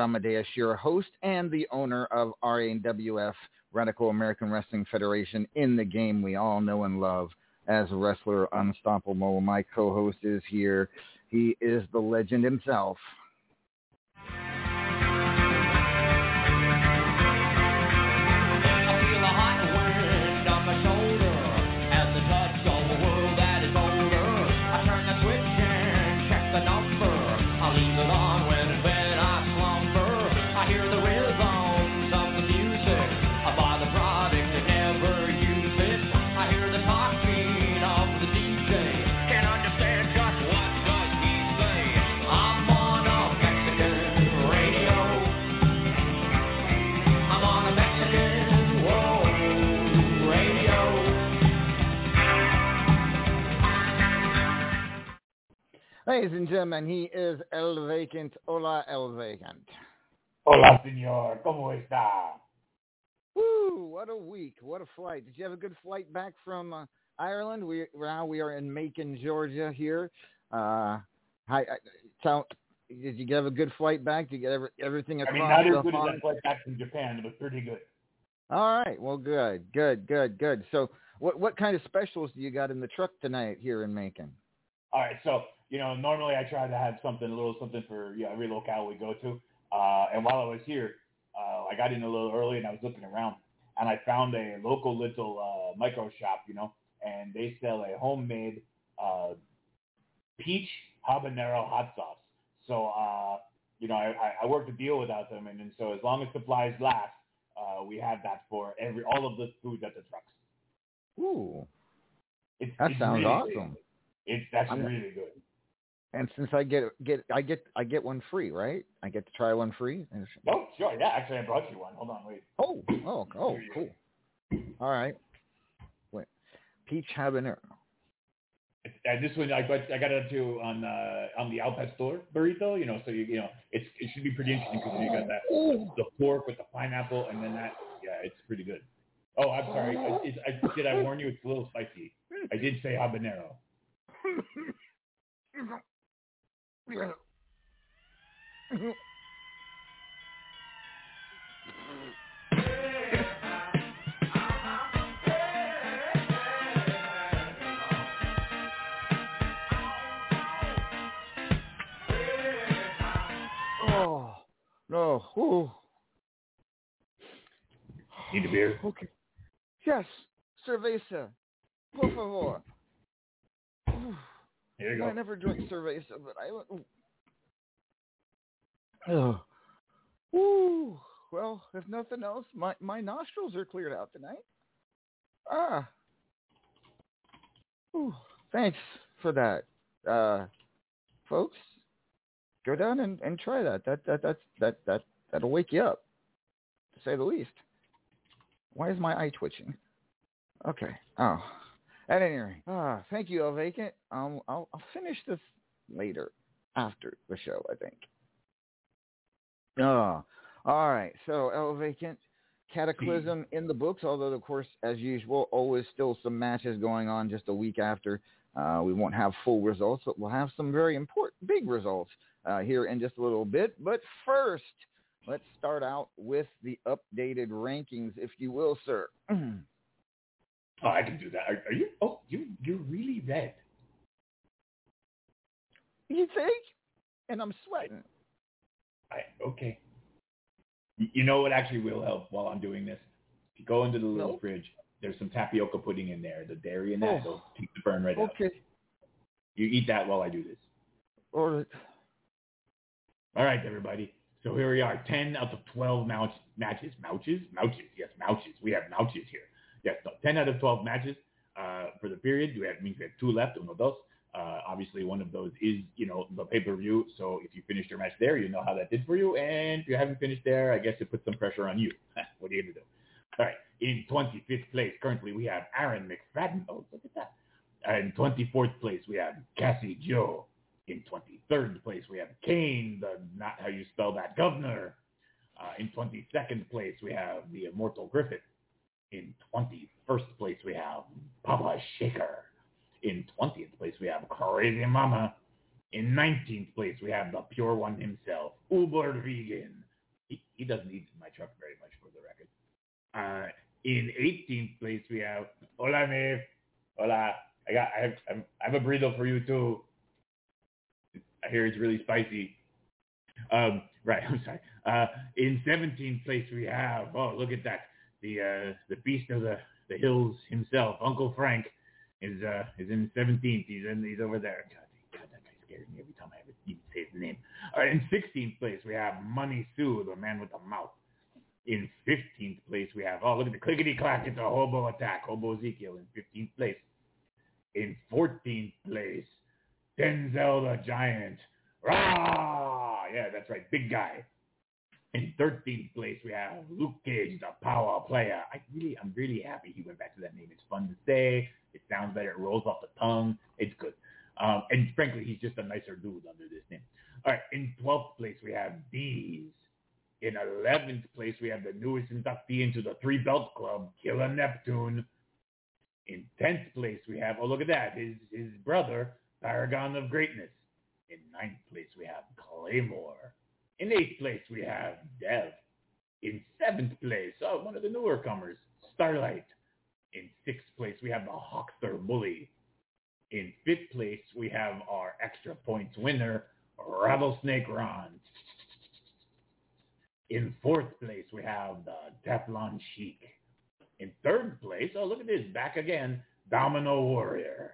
Lord Amadeus, your host and the owner of RAWF Radical American Wrestling Federation, in the game we all know and love as wrestler unstoppable. My co-host is here. He is the legend himself, Ladies and gentlemen, he is El Vacant. Hola, El Vacant. Hola, señor. ¿Cómo está? Woo! What a week. What a flight. Did you have a good flight back from uh, Ireland? We now we are in Macon, Georgia. Here. Uh, hi. I, so, did you have a good flight back? Did you get every, everything I across mean, not as good as that flight back from Japan, but pretty good. All right. Well, good, good, good, good. So, what what kind of specials do you got in the truck tonight here in Macon? All right, so you know, normally I try to have something, a little something for you know, every locale we go to. Uh, and while I was here, uh, I got in a little early and I was looking around, and I found a local little uh, micro shop, you know, and they sell a homemade uh, peach habanero hot sauce. So, uh, you know, I, I- worked a deal without them, and, and so as long as supplies last, uh, we have that for every all of the food at the trucks. Ooh, It's, that it's sounds really awesome. Good. It's that's I'm- really good. And since I get get I get I get one free, right? I get to try one free. Oh, sure. Yeah, actually, I brought you one. Hold on, wait. Oh, oh, oh, cool. All right. Wait, peach habanero. And this one, I got I got it too on uh, on the Al Pastor burrito. You know, so you you know, it's it should be pretty interesting because you got that the pork with the pineapple, and then that. Yeah, it's pretty good. Oh, I'm sorry. I, I, did I warn you? It's a little spicy. I did say habanero. Oh no. Ooh. Need a beer? Okay. Yes, cerveza. Por favor. Here you I never drink cerveza, but I. Oh. Ooh. Well, if nothing else, my my nostrils are cleared out tonight. Ah. Ooh. Thanks for that, uh, folks. Go down and, and try that. That that that's that that that'll wake you up, to say the least. Why is my eye twitching? Okay. Oh. At any rate, ah, thank you, El Vacant. Um, I'll, I'll finish this later, after the show, I think. Oh, all right. So, El Vacant, Cataclysm in the books, although, of course, as usual, always still some matches going on just a week after. Uh, we won't have full results, but we'll have some very important, big results uh, here in just a little bit. But first, let's start out with the updated rankings, if you will, sir. Oh, I can do that. Are, are you? Oh, you you're really red. You think? And I'm sweating. I okay. You know what actually will help while I'm doing this? If you go into the little No. fridge, there's some tapioca pudding in there. The dairy in that Oh. will keep the burn right out. Okay. You eat that while I do this. Or All right, everybody. So here we are, 10 out of 12 mouch, matches. Mouches? Mouches, yes, mouches. We have mouches here. Yes, no, 10 out of 12 matches uh, for the period. We have, means we have two left, uno, dos. Uh, obviously, one of those is, you know, the pay-per-view. So if you finished your match there, you know how that did for you. And if you haven't finished there, I guess it puts some pressure on you. what are you going to do? All right. In 25th place, currently, we have Aaron McFadden. Oh, look at that. In 24th place, we have Cassie Joe. In 23rd place, we have Kane, the not how you spell that governor. Uh, in 22nd place, we have the immortal Griffith. In 21st place, we have Papa Shaker. In 20th place, we have Crazy Mama. In 19th place, we have the pure one himself, Uber Vegan. He, he doesn't eat my truck very much, for the record. Uh, in 18th place, we have Hola, me. Hola. I got. I have. I'm, I have a burrito for you too. I hear it's really spicy. Um, right. I'm sorry. Uh, in 17th place, we have. Oh, look at that. The uh, the beast of the the hills himself, Uncle Frank, is uh is in 17th. He's in. He's over there. God, God that guy scares me every time I ever even say his name. All right. In 16th place, we have Money Sue, the man with the mouth. In 15th place, we have, oh, look at the clickety clack. It's a hobo attack. Hobo Ezekiel in 15th place. In 14th place, Denzel the Giant. Rah! Yeah, that's right. Big guy. In 13th place, we have Luke Cage, the power player. I really, I'm really happy he went back to that name. It's fun to say. It sounds better. It rolls off the tongue. It's good. Um, and frankly, he's just a nicer dude under this name. All right, in 12th place, we have Bees. In 11th place, we have the newest inductee into the Three Belt Club, Killer Neptune. In 10th place, we have, oh, look at that, his, his brother, Paragon of Greatness. In ninth place, we have Claymore. In eighth place, we have Dev. In seventh place, oh, one of the newer comers, Starlight. In sixth place, we have the Hawkster Bully. In fifth place, we have our extra points winner, Rattlesnake Ron. In fourth place, we have the Teflon Sheik. In third place, oh, look at this, back again, Domino Warrior.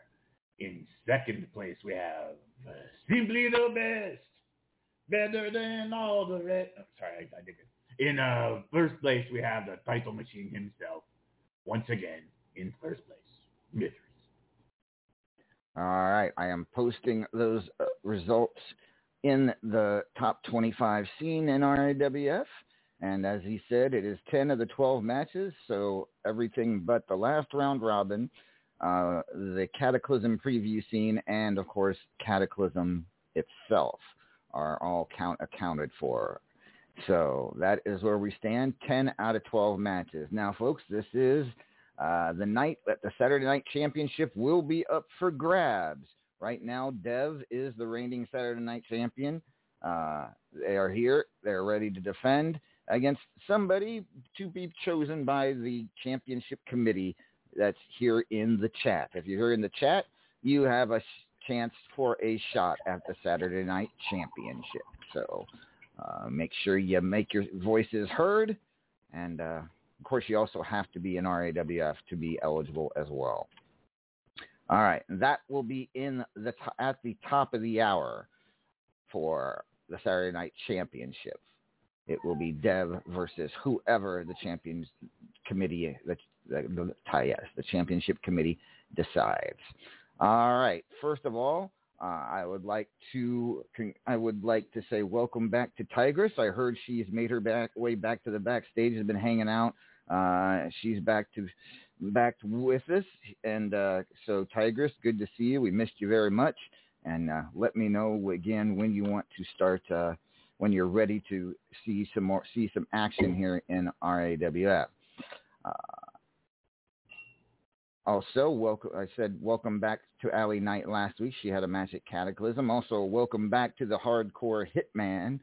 In second place, we have Simply the Best. Better than all the rest. Oh, sorry, I, I did it. In uh, first place, we have the title machine himself. Once again, in first place, Mithras. All right, I am posting those uh, results in the top 25 scene in RAWF. And as he said, it is 10 of the 12 matches, so everything but the last round robin, uh, the Cataclysm preview scene, and of course Cataclysm itself are all count accounted for. So that is where we stand, 10 out of 12 matches. Now, folks, this is uh, the night that the Saturday Night Championship will be up for grabs. Right now, Dev is the reigning Saturday Night Champion. Uh, they are here. They're ready to defend against somebody to be chosen by the championship committee that's here in the chat. If you're here in the chat, you have a chance for a shot at the Saturday Night Championship. So uh, make sure you make your voices heard. And uh, of course, you also have to be an RAWF to be eligible as well. All right, that will be in the t- at the top of the hour for the Saturday Night Championship. It will be Dev versus whoever the champions committee, the, the, the yes, the championship committee decides. All right. First of all, uh, I would like to I would like to say welcome back to Tigress. I heard she's made her back way back to the backstage. Has been hanging out. Uh, she's back to back with us, and uh, so Tigress, good to see you. We missed you very much, and uh, let me know again when you want to start. Uh, when you're ready to see some more see some action here in RAWF. Also, welcome. I said welcome back to Allie Knight last week. She had a match at Cataclysm. Also, welcome back to the Hardcore Hitman,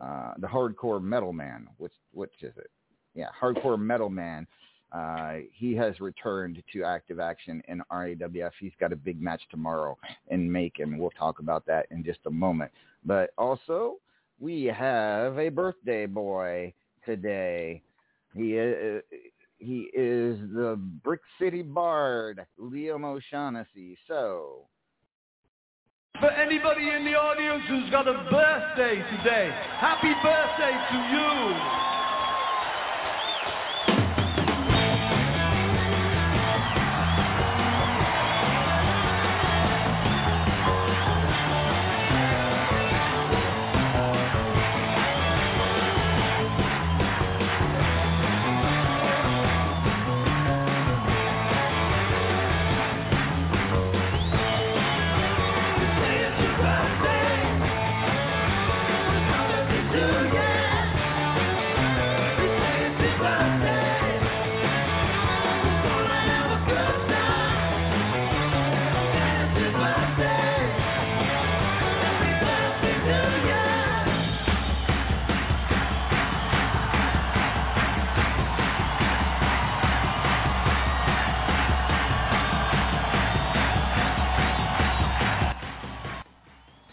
uh, the Hardcore Metal Man. Which which is it? Yeah, Hardcore Metal Man. Uh, he has returned to active action in RAWF. He's got a big match tomorrow in Macon. We'll talk about that in just a moment. But also, we have a birthday boy today. He is, he is the Brick City Bard, Liam O'Shaughnessy. So. For anybody in the audience who's got a birthday today, happy birthday to you.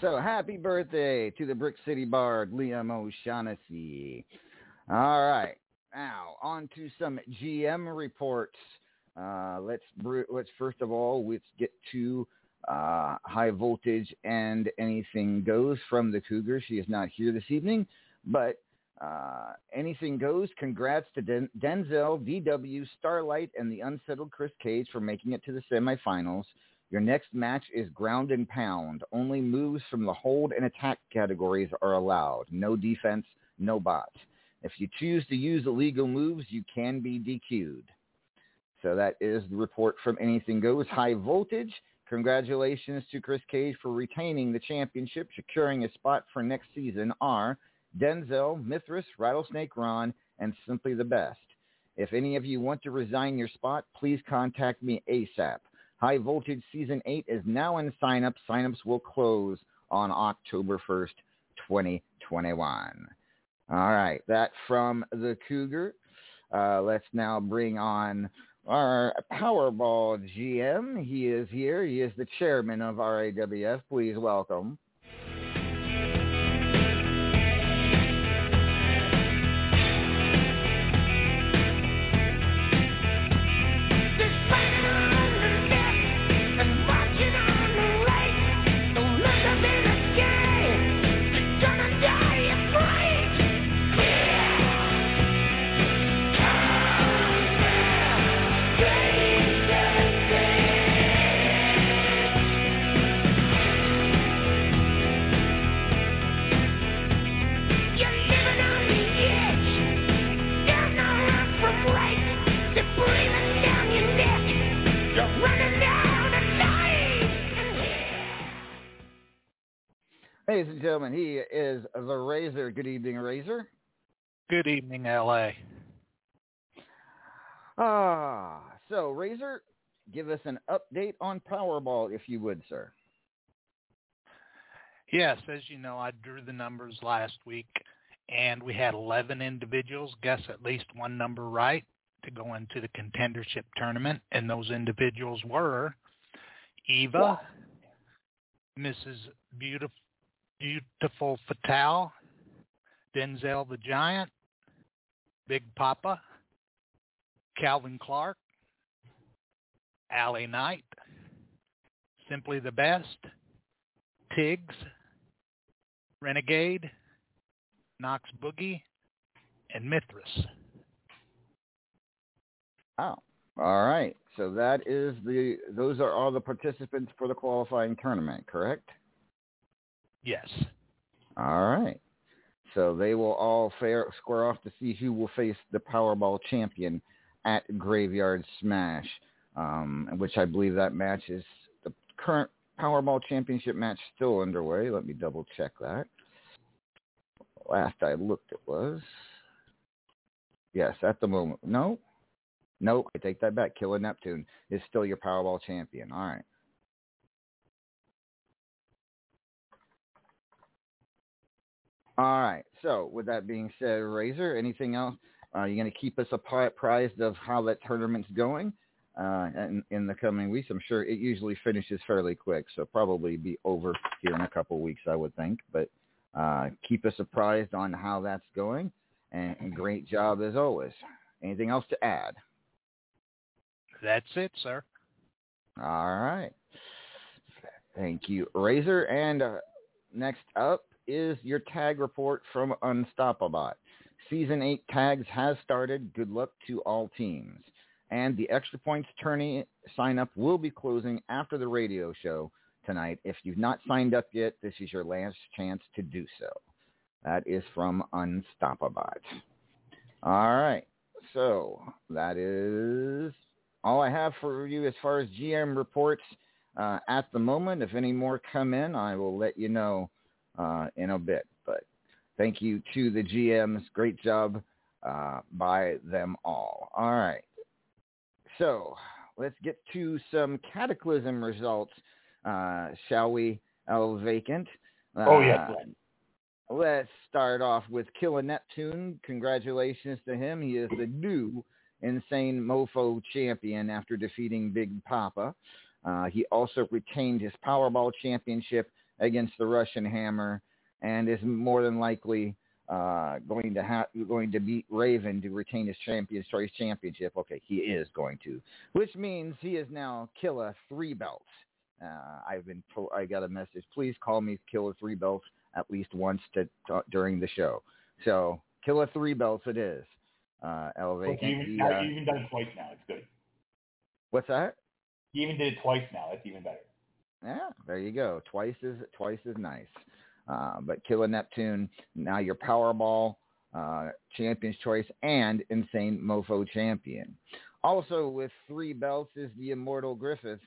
So happy birthday to the Brick City Bard, Liam O'Shaughnessy. All right. Now, on to some GM reports. Uh, let's let's first of all let's get to uh, high voltage and anything goes from the Cougar. She is not here this evening, but uh, anything goes. Congrats to Den- Denzel, DW, Starlight, and the unsettled Chris Cage for making it to the semifinals. Your next match is ground and pound. Only moves from the hold and attack categories are allowed. No defense, no bot. If you choose to use illegal moves, you can be DQ'd. So that is the report from Anything Goes. High Voltage. congratulations to Chris Cage for retaining the championship. Securing a spot for next season are Denzel, Mithras, Rattlesnake Ron, and Simply the Best. If any of you want to resign your spot, please contact me ASAP. High Voltage Season 8 is now in sign-up. Sign-ups will close on October 1st, 2021. All right, that from the Cougar. Uh, let's now bring on our Powerball GM. He is here. He is the chairman of RAWF. Please welcome. Ladies and gentlemen, he is the Razor. Good evening, Razor. Good evening, LA. Ah, so Razor, give us an update on Powerball, if you would, sir. Yes, as you know, I drew the numbers last week, and we had 11 individuals guess at least one number right to go into the contendership tournament, and those individuals were Eva, Mrs. Beautiful. Beautiful Fatal, Denzel the Giant, Big Papa, Calvin Clark, Allie Knight, Simply the Best, Tiggs, Renegade, Knox Boogie, and Mithras. Oh, all right. So that is the those are all the participants for the qualifying tournament, correct? Yes. All right. So they will all square off to see who will face the Powerball champion at Graveyard Smash, um, which I believe that match is the current Powerball championship match still underway. Let me double check that. Last I looked, it was. Yes, at the moment. No, no, I take that back. Killer Neptune is still your Powerball champion. All right. All right. So with that being said, Razor, anything else? Are you going to keep us apprised of how that tournament's going uh, in, in the coming weeks? I'm sure it usually finishes fairly quick, so probably be over here in a couple of weeks, I would think. But uh, keep us apprised on how that's going, and, and great job as always. Anything else to add? That's it, sir. All right. Thank you, Razor. And uh, next up is your tag report from Unstoppabot. Season 8 tags has started. Good luck to all teams. And the Extra Points tourney sign up will be closing after the radio show tonight. If you've not signed up yet, this is your last chance to do so. That is from Unstoppabot. All right. So that is all I have for you as far as GM reports uh, at the moment. If any more come in, I will let you know uh, in a bit. But thank you to the GMs. Great job uh, by them all. All right. So let's get to some Cataclysm results, uh, shall we, El Vacant? Oh, yes. Uh, Let's start off with Killer Neptune. Congratulations to him. He is the new Insane Mofo champion after defeating Big Papa. Uh, he also retained his Powerball championship against the Russian Hammer and is more than likely uh, going to have going to beat Raven to retain his Champions Choice Championship. Okay, he is going to, which means he is now Killer three belts. Uh, I've been told, I got a message. Please call me Killer three belts at least once to, to, during the show. So Killer three belts it is. Uh, Elevate. Look, you, even, now you even done it twice now. It's good. What's that? He even did it twice now. That's even better. Yeah, there you go. Twice is twice is nice. Uh, but Killer Neptune, now your Powerball uh, Champion's Choice and Insane Mofo Champion. Also with three belts is the Immortal Griffith,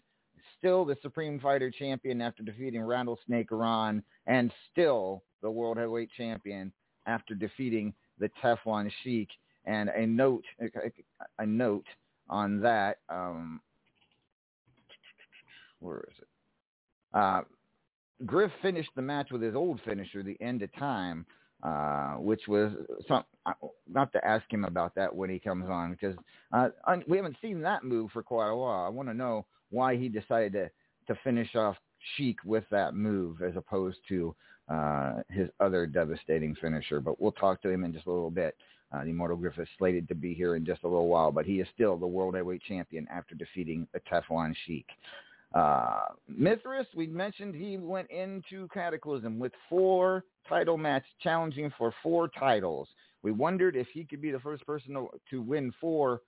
still the Supreme Fighter champion after defeating Rattlesnake Ron, and still the World Heavyweight champion after defeating the Teflon Sheik. And a note, a note on that. Um, where is it? Uh, Griff finished the match with his old finisher, the end of time, uh, which was some. Not to ask him about that when he comes on, because uh, we haven't seen that move for quite a while. I want to know why he decided to to finish off Sheik with that move as opposed to uh, his other devastating finisher. But we'll talk to him in just a little bit. Uh, the Immortal Griff is slated to be here in just a little while, but he is still the World Heavyweight Champion after defeating the Teflon Sheik. Uh, Mithras, we mentioned he went into Cataclysm with four title matches, challenging for four titles. We wondered if he could be the first person to, to win four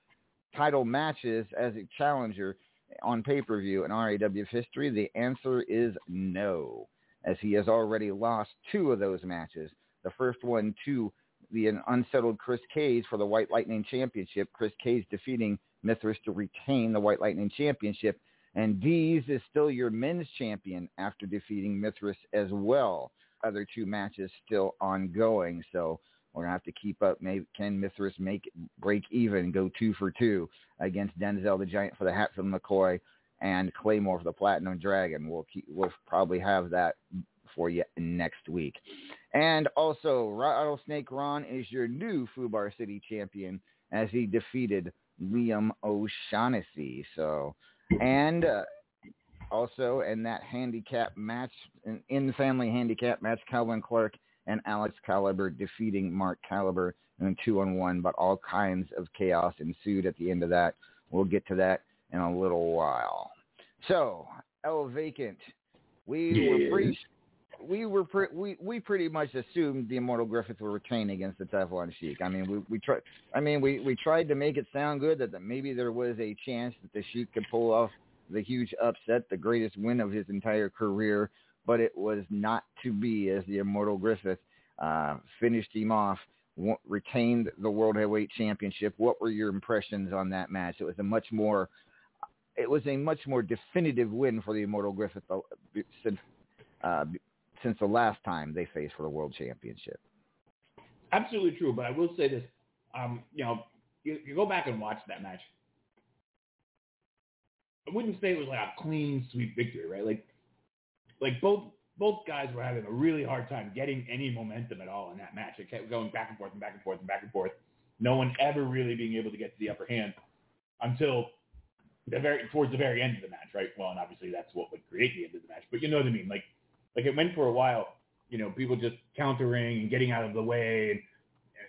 title matches as a challenger on pay-per-view in RAWF history. The answer is no, as he has already lost two of those matches. The first one to the unsettled Chris Cage for the White Lightning Championship. Chris Cage defeating Mithras to retain the White Lightning Championship. And Dees is still your men's champion after defeating Mithras as well. Other two matches still ongoing. So we're gonna have to keep up. Maybe can Mithras make break even, go two for two against Denzel the Giant for the Hatfield McCoy and Claymore for the Platinum Dragon. We'll keep, we'll probably have that for you next week. And also, Rattlesnake Ron is your new Fubar City champion as he defeated Liam O'Shaughnessy. So and uh, also in that handicap match, in, the family handicap match, Calvin Clark and Alex Caliber defeating Mark Caliber in a two-on-one, but all kinds of chaos ensued at the end of that. We'll get to that in a little while. So, El Vacant, we Yeah. were pretty, we were pre- we we pretty much assumed the Immortal Griffith would retain against the Teflon Sheik. I mean, we we tried. I mean, we we tried to make it sound good that, that maybe there was a chance that the Sheik could pull off the huge upset, the greatest win of his entire career, but it was not to be as the Immortal Griffith uh, finished him off, w- retained the World Heavyweight Championship. What were your impressions on that match? It was a much more it was a much more definitive win for the Immortal Griffith uh, since the last time they faced for the World Championship. Absolutely true, but I will say this. Um, you know, you, you go back and watch that match. I wouldn't say it was like a clean sweep victory, right? Like, like both both guys were having a really hard time getting any momentum at all in that match. It kept going back and forth and back and forth and back and forth. No one ever really being able to get to the upper hand until the very towards the very end of the match, right? Well, and obviously that's what would create the end of the match. But you know what I mean? Like, like it went for a while. You know, people just countering and getting out of the way, and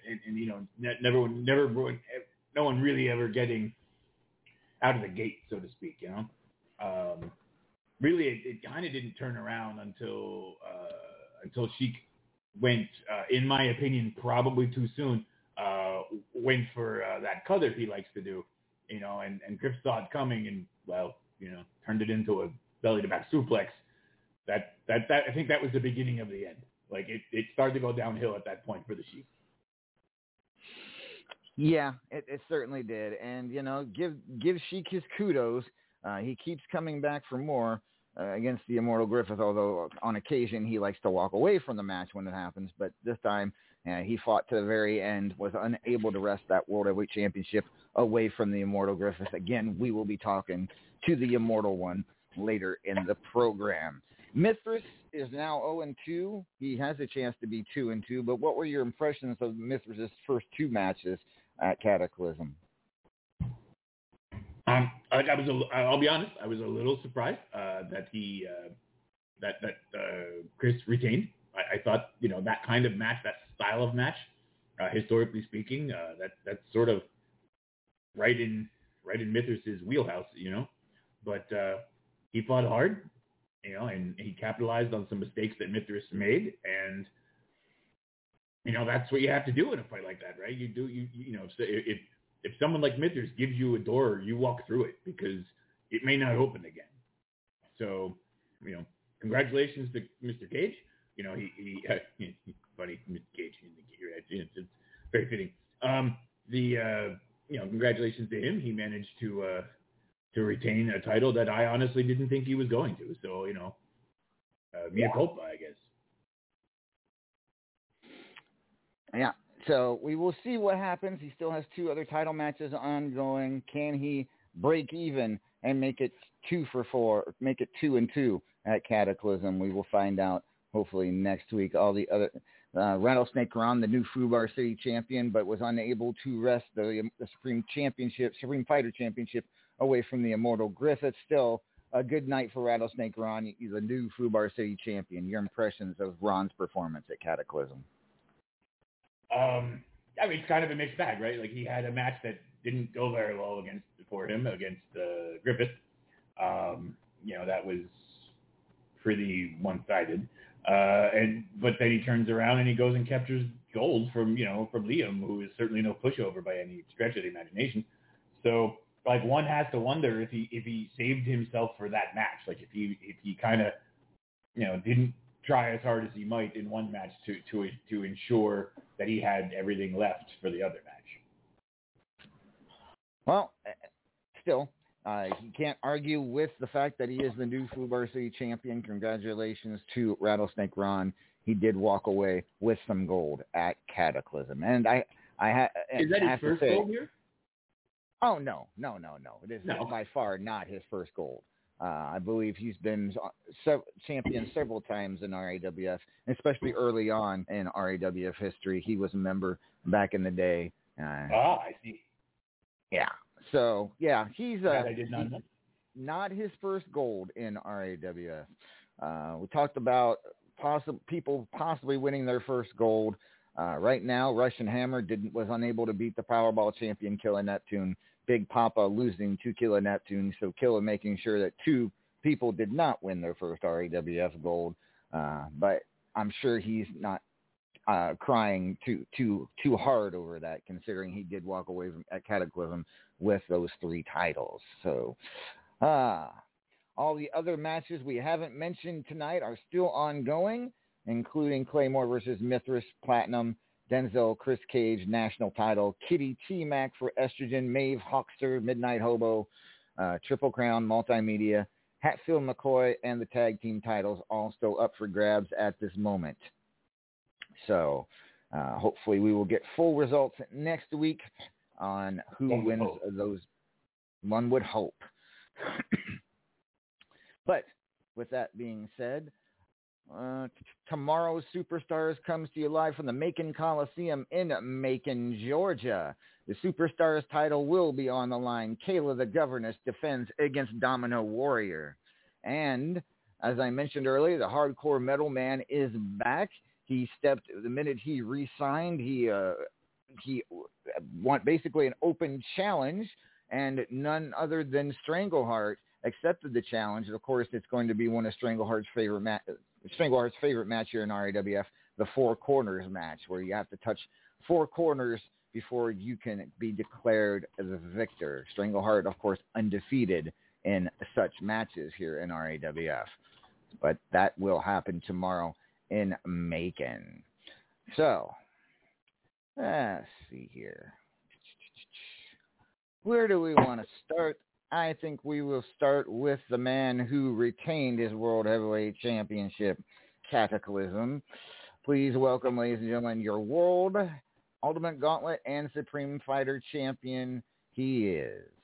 and, and you know, ne- never, never, no one really ever getting out of the gate, so to speak. You know, um, really, it, it kind of didn't turn around until uh, until Sheik went, uh, in my opinion, probably too soon. Uh, went for uh, that cutter he likes to do, you know, and and Griff saw it coming, and well, you know, turned it into a belly to back suplex. That that that I think that was the beginning of the end. Like it, it started to go downhill at that point for the Sheik. Yeah, it, it certainly did, and you know, give give Sheik his kudos. Uh, he keeps coming back for more uh, against the Immortal Griffith, although on occasion he likes to walk away from the match when it happens. But this time, uh, he fought to the very end, was unable to wrest that World Heavyweight Championship away from the Immortal Griffith. Again, we will be talking to the Immortal One later in the program. Mithras is now 0 and 2. He has a chance to be 2 and 2. but what were your impressions of Mithras' first two matches at Cataclysm? Um, I, I was, a, I'll be honest, I was a little surprised uh, that he, uh, that that uh, Chris retained. I, I thought, you know, that kind of match, that style of match, uh, historically speaking, uh, that that's sort of right in right in Mithras's wheelhouse, you know. But uh, he fought hard, you know, and he capitalized on some mistakes that Mithras made, and you know that's what you have to do in a fight like that, right? You do, you you know, if if, someone like Mithras gives you a door, you walk through it because it may not open again. So, you know, congratulations to Mr. Cage. You know, he, he, uh, funny, Mr. Cage, it's, it's very fitting. Um, the, uh, you know, congratulations to him. He managed to, uh, to retain a title that I honestly didn't think he was going to. So you know, uh, mea culpa, I guess. Yeah. So we will see what happens. He still has two other title matches ongoing. Can he break even and make it two for four, make it two and two at Cataclysm? We will find out hopefully next week. All the other uh, Rattlesnake Ron, the new Fubar City champion, but was unable to wrest the, the Supreme Championship, Supreme Fighter Championship away from the Immortal Griffith. Still a good night for Rattlesnake Ron. He's a new Fubar City champion. Your impressions of Ron's performance at Cataclysm? Um, I mean, it's kind of a mixed bag, right? Like he had a match that didn't go very well against for him against uh, Griffith. Um, you know, that was pretty one-sided. Uh, and but then he turns around and he goes and captures gold from you know from Liam, who is certainly no pushover by any stretch of the imagination. So like one has to wonder if he if he saved himself for that match, like if he if he kind of you know didn't try as hard as he might in one match to to to ensure that he had everything left for the other match. Well, eh, still, uh, he can't argue with the fact that he is the new Fubar City champion. Congratulations to Rattlesnake Ron. He did walk away with some gold at Cataclysm, and I, I ha- Is that I his have to first say, gold here? Oh no, no, no, no! It is No. by far not his first gold. Uh, I believe he's been sev- champion several times in RAWF, especially early on in RAWF history. He was a member back in the day. Uh, Ah, I see. yeah. So yeah, he's uh, not he- know. not his first gold in RAWF. Uh, we talked about possi- people possibly winning their first gold. Uh, right now, Russian Hammer didn't was unable to beat the Powerball champion Killer Neptune. Big Papa losing to Killer Neptune, so Killer making sure that two people did not win their first RAWF gold. Uh, but I'm sure he's not uh, crying too too too hard over that, considering he did walk away from at Cataclysm with those three titles. So, uh, all the other matches we haven't mentioned tonight are still ongoing, including Claymore versus Mithras Platinum, Denzel Chris Cage National Title, Kitty T Mac for Estrogen, Maeve Hawkster Midnight Hobo, uh, Triple Crown Multimedia, Hatfield McCoy, and the tag team titles all still up for grabs at this moment. So uh, hopefully we will get full results next week on who One wins hope. those. One would hope. but with that being said, uh, tomorrow's Superstars comes to you live from the Macon Coliseum in Macon, Georgia. The Superstars title will be on the line. Kayla the Governess defends against Domino Warrior. And as I mentioned earlier, the Hardcore Metal Man is back. He stepped the minute he re-signed. He uh, he want basically an open challenge, and none other than Strangleheart accepted the challenge. Of course, it's going to be one of Strangleheart's favorite ma- Strangleheart's favorite match here in RAWF, the Four Corners match, where you have to touch four corners before you can be declared the victor. Strangleheart, of course, undefeated in such matches here in RAWF. But that will happen tomorrow in Macon. So, let's see here. Where do we want to start? I think we will start with the man who retained his World Heavyweight Championship, Cataclysm. Please welcome, ladies and gentlemen, your World Ultimate Gauntlet and Supreme Fighter Champion. He is.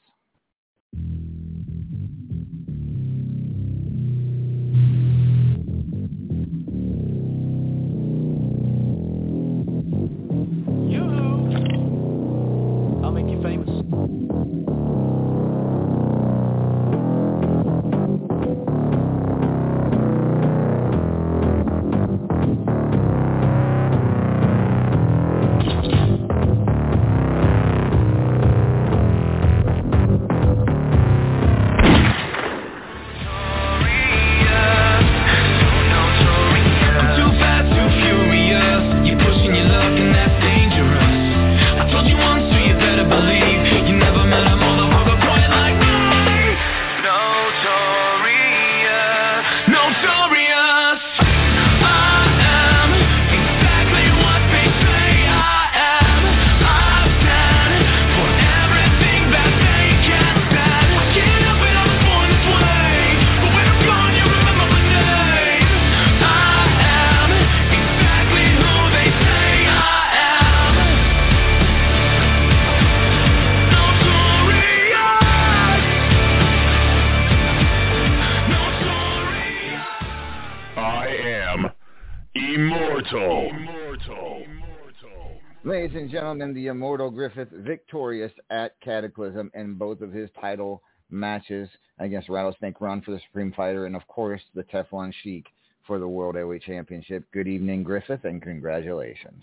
Ladies and gentlemen, the immortal Griffith victorious at Cataclysm in both of his title matches against Rattlesnake Run for the Supreme Fighter and, of course, the Teflon Sheik for the World Heavyweight Championship. Good evening, Griffith, and congratulations.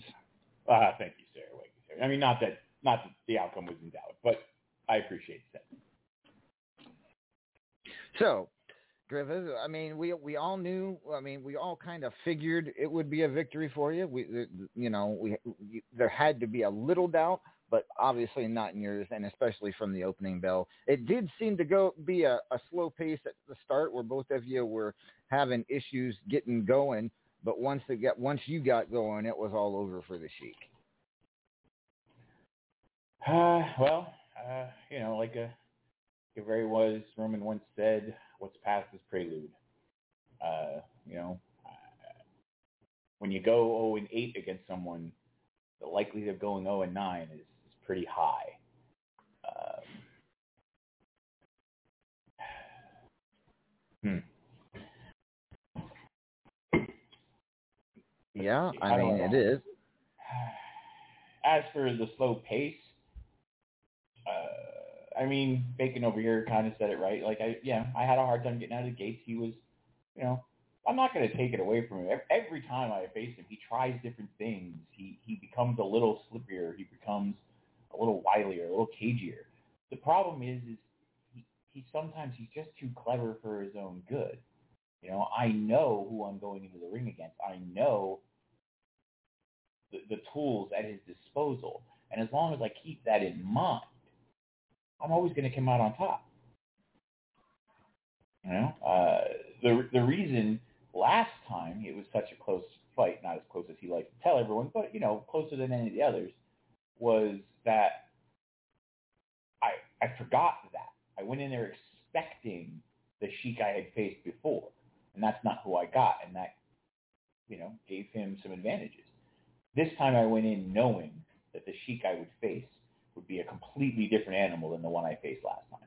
Uh, thank you, sir. Thank you, sir. I mean, not that not that the outcome was in doubt, but I appreciate that. So, Griffith, I mean, we we all knew. I mean, we all kind of figured it would be a victory for you. We, you know, we, there had to be a little doubt, but obviously not in yours, and especially from the opening bell. It did seem to go be a, a slow pace at the start, where both of you were having issues getting going. But once it got once you got going, it was all over for the Sheik. Uh, well, uh, you know, like a, very was Roman once said, "What's past is prelude." Uh, you know, uh, when you go 0 and 8 against someone, the likelihood of going 0 and 9 is, is pretty high. Um, hmm. Yeah, I I mean know. it is. As for the slow pace, uh, I mean, Bacon over here kind of said it right. Like I, yeah, I had a hard time getting out of the gates. He was, you know, I'm not going to take it away from him. Every time I face him, he tries different things. He he becomes a little slipperier. He becomes a little wilier, a little cagier. The problem is, is he, he sometimes he's just too clever for his own good. You know, I know who I'm going into the ring against. I know the, the tools at his disposal. And as long as I keep that in mind, I'm always going to come out on top. You know, uh, the the reason last time it was such a close fight, not as close as he likes to tell everyone, but you know, closer than any of the others, was that I I forgot that I went in there expecting the Sheik I had faced before, and that's not who I got, and that you know gave him some advantages. This time I went in knowing that the Sheik I would face would be a completely different animal than the one I faced last time.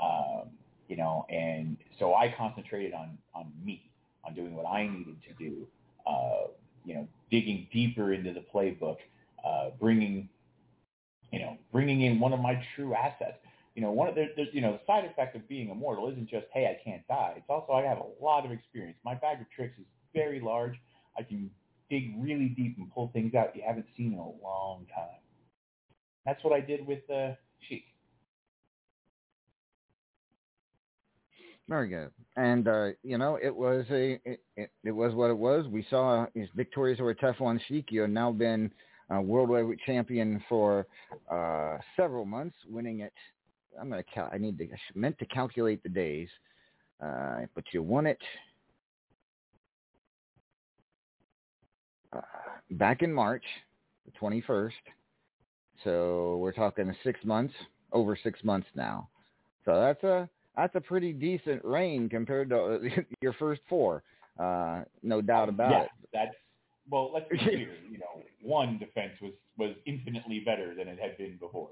Um, you know, and so I concentrated on on me, on doing what I needed to do. Uh, you know, digging deeper into the playbook, uh, bringing, you know, bringing in one of my true assets. You know, one of the, the you know the side effect of being immortal isn't just hey I can't die. It's also I have a lot of experience. My bag of tricks is very large. I can dig really deep and pull things out you haven't seen in a long time. That's what I did with uh, Sheik. Very good. And uh, you know, it was a it, it, it was what it was. We saw his victorious over Teflon Sheik. You have now been uh, world heavyweight champion for uh, several months, winning it. I'm gonna cal- I need to I meant to calculate the days, uh, but you won it uh, back in March, the 21st. So we're talking six months, over six months now. So that's a that's a pretty decent reign compared to your first four. Uh, no doubt about yeah, it. that's well. Let's be clear. You know, one defense was was infinitely better than it had been before.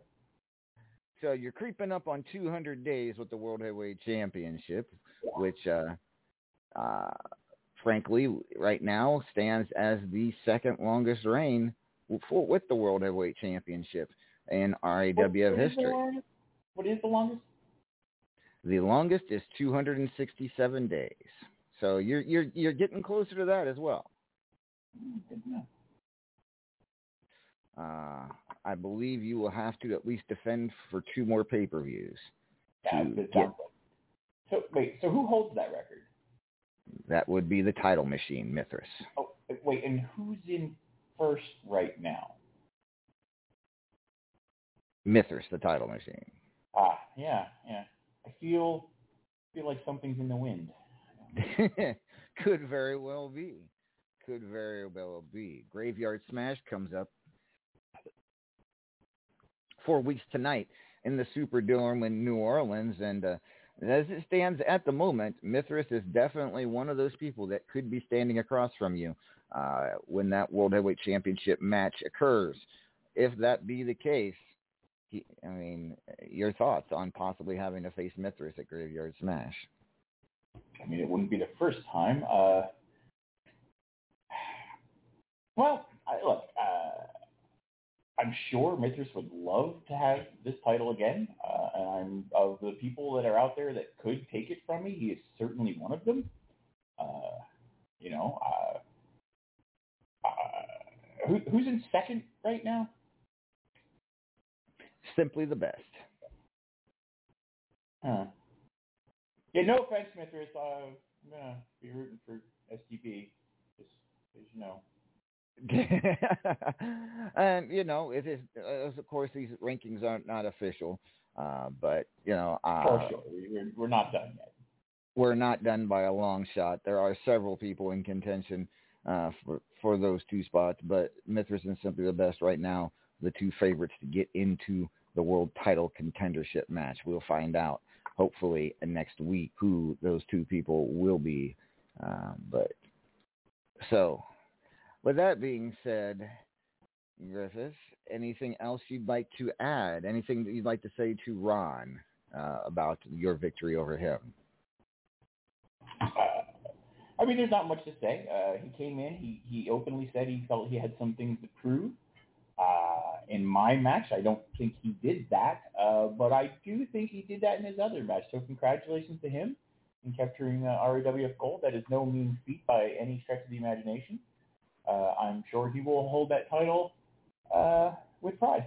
So you're creeping up on 200 days with the World Heavyweight Championship, which, uh, uh, frankly, right now stands as the second longest reign for, with the World Heavyweight Championship in RAWF What- what history. What is the longest? The longest is 267 days. So you're you're you're getting closer to that as well. Good. Uh, I believe you will have to at least defend for two more pay-per-views. Yeah, to it get- like. So wait, so who holds that record? That would be the title machine, Mithras. Oh, wait, and who's in first right now? Mithras, the title machine. Ah, yeah, yeah. I feel feel like something's in the wind. Could very well be. Could very well be. Graveyard Smash comes up four weeks tonight in the Superdome in New Orleans, and uh, as it stands at the moment, Mithras is definitely one of those people that could be standing across from you uh, when that World Heavyweight Championship match occurs. If that be the case, he, I mean, your thoughts on possibly having to face Mithras at Graveyard Smash? I mean, it wouldn't be the first time. Uh, well, I, look, uh, I'm sure Mithras would love to have this title again, uh, and I'm of the people that are out there that could take it from me. He is certainly one of them. Uh, you know, who, who's in second right now? Simply the best. Huh. Yeah, no offense, Mithras. Uh, I'm gonna be rooting for STB, just as you know. and you know, it is. Uh, of course, these rankings aren't not official, uh, but you know, uh, For sure, we're we're not done yet. we're not done by a long shot. There are several people in contention uh, for for those two spots, but Mithras and Simply the Best right now, the two favorites to get into the world title contendership match. We'll find out hopefully next week who those two people will be. Um, but so, with that being said, Griffiths, anything else you'd like to add? Anything that you'd like to say to Ron uh, about your victory over him? I mean, there's not much to say. Uh, he came in. He he openly said he felt he had some things to prove. Uh, in my match, I don't think he did that, uh, but I do think he did that in his other match. So congratulations to him in capturing uh, RAWF gold. That is no mean feat by any stretch of the imagination. Uh, I'm sure he will hold that title uh, with pride.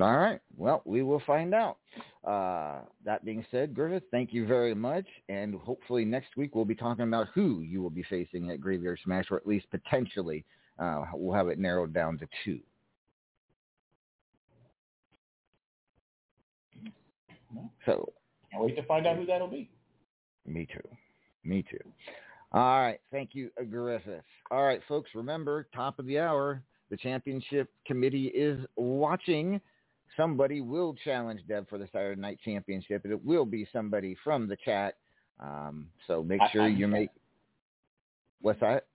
All right. Well, we will find out. Uh, that being said, Griffith, thank you very much. And hopefully next week we'll be talking about who you will be facing at Graveyard Smash, or at least potentially uh, we'll have it narrowed down to two. So, Can't wait to find out who that'll be. me too. Me too. All right. Thank you, Griffith. All right, folks, remember, top of the hour, the championship committee is watching. Somebody will challenge Deb for the Saturday Night Championship, and it will be somebody from the chat. Um, so make I- sure I'm you make. What's that?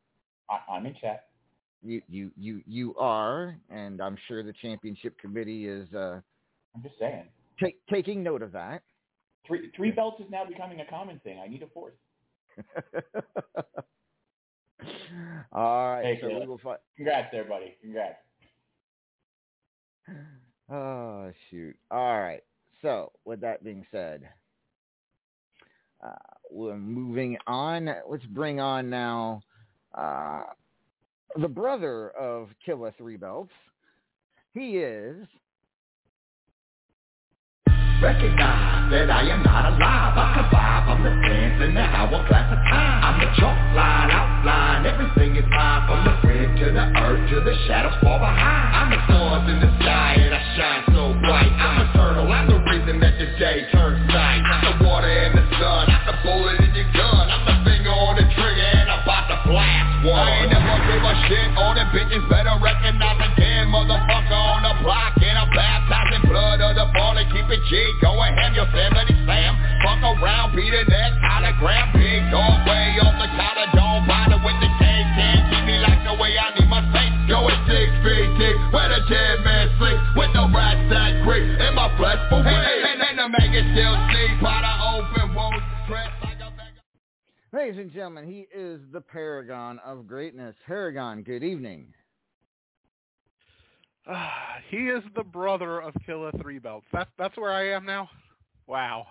I, I'm in chat. You you you you are, and I'm sure the championship committee is uh, I'm just saying. take, taking note of that. Three three belts is now becoming a common thing. I need a fourth. All right, Hey, so we will find. Congrats, everybody. Congrats. Oh shoot! All right. So with that being said, uh, we're moving on. Let's bring on now uh, the brother of Killa Three Belts. He is Recognize that I am not alive. I survive. I'm the in the hourglass of time. I'm the chalk line, outline. Everything is mine. From the to the earth to the shadows far behind. I'm the stars in the sky bright. I'm eternal. I'm the reason that the day turns paragon of greatness. Paragon, good evening. Ah, he is the brother of Killa Three Belts. That's that's where I am now. Wow.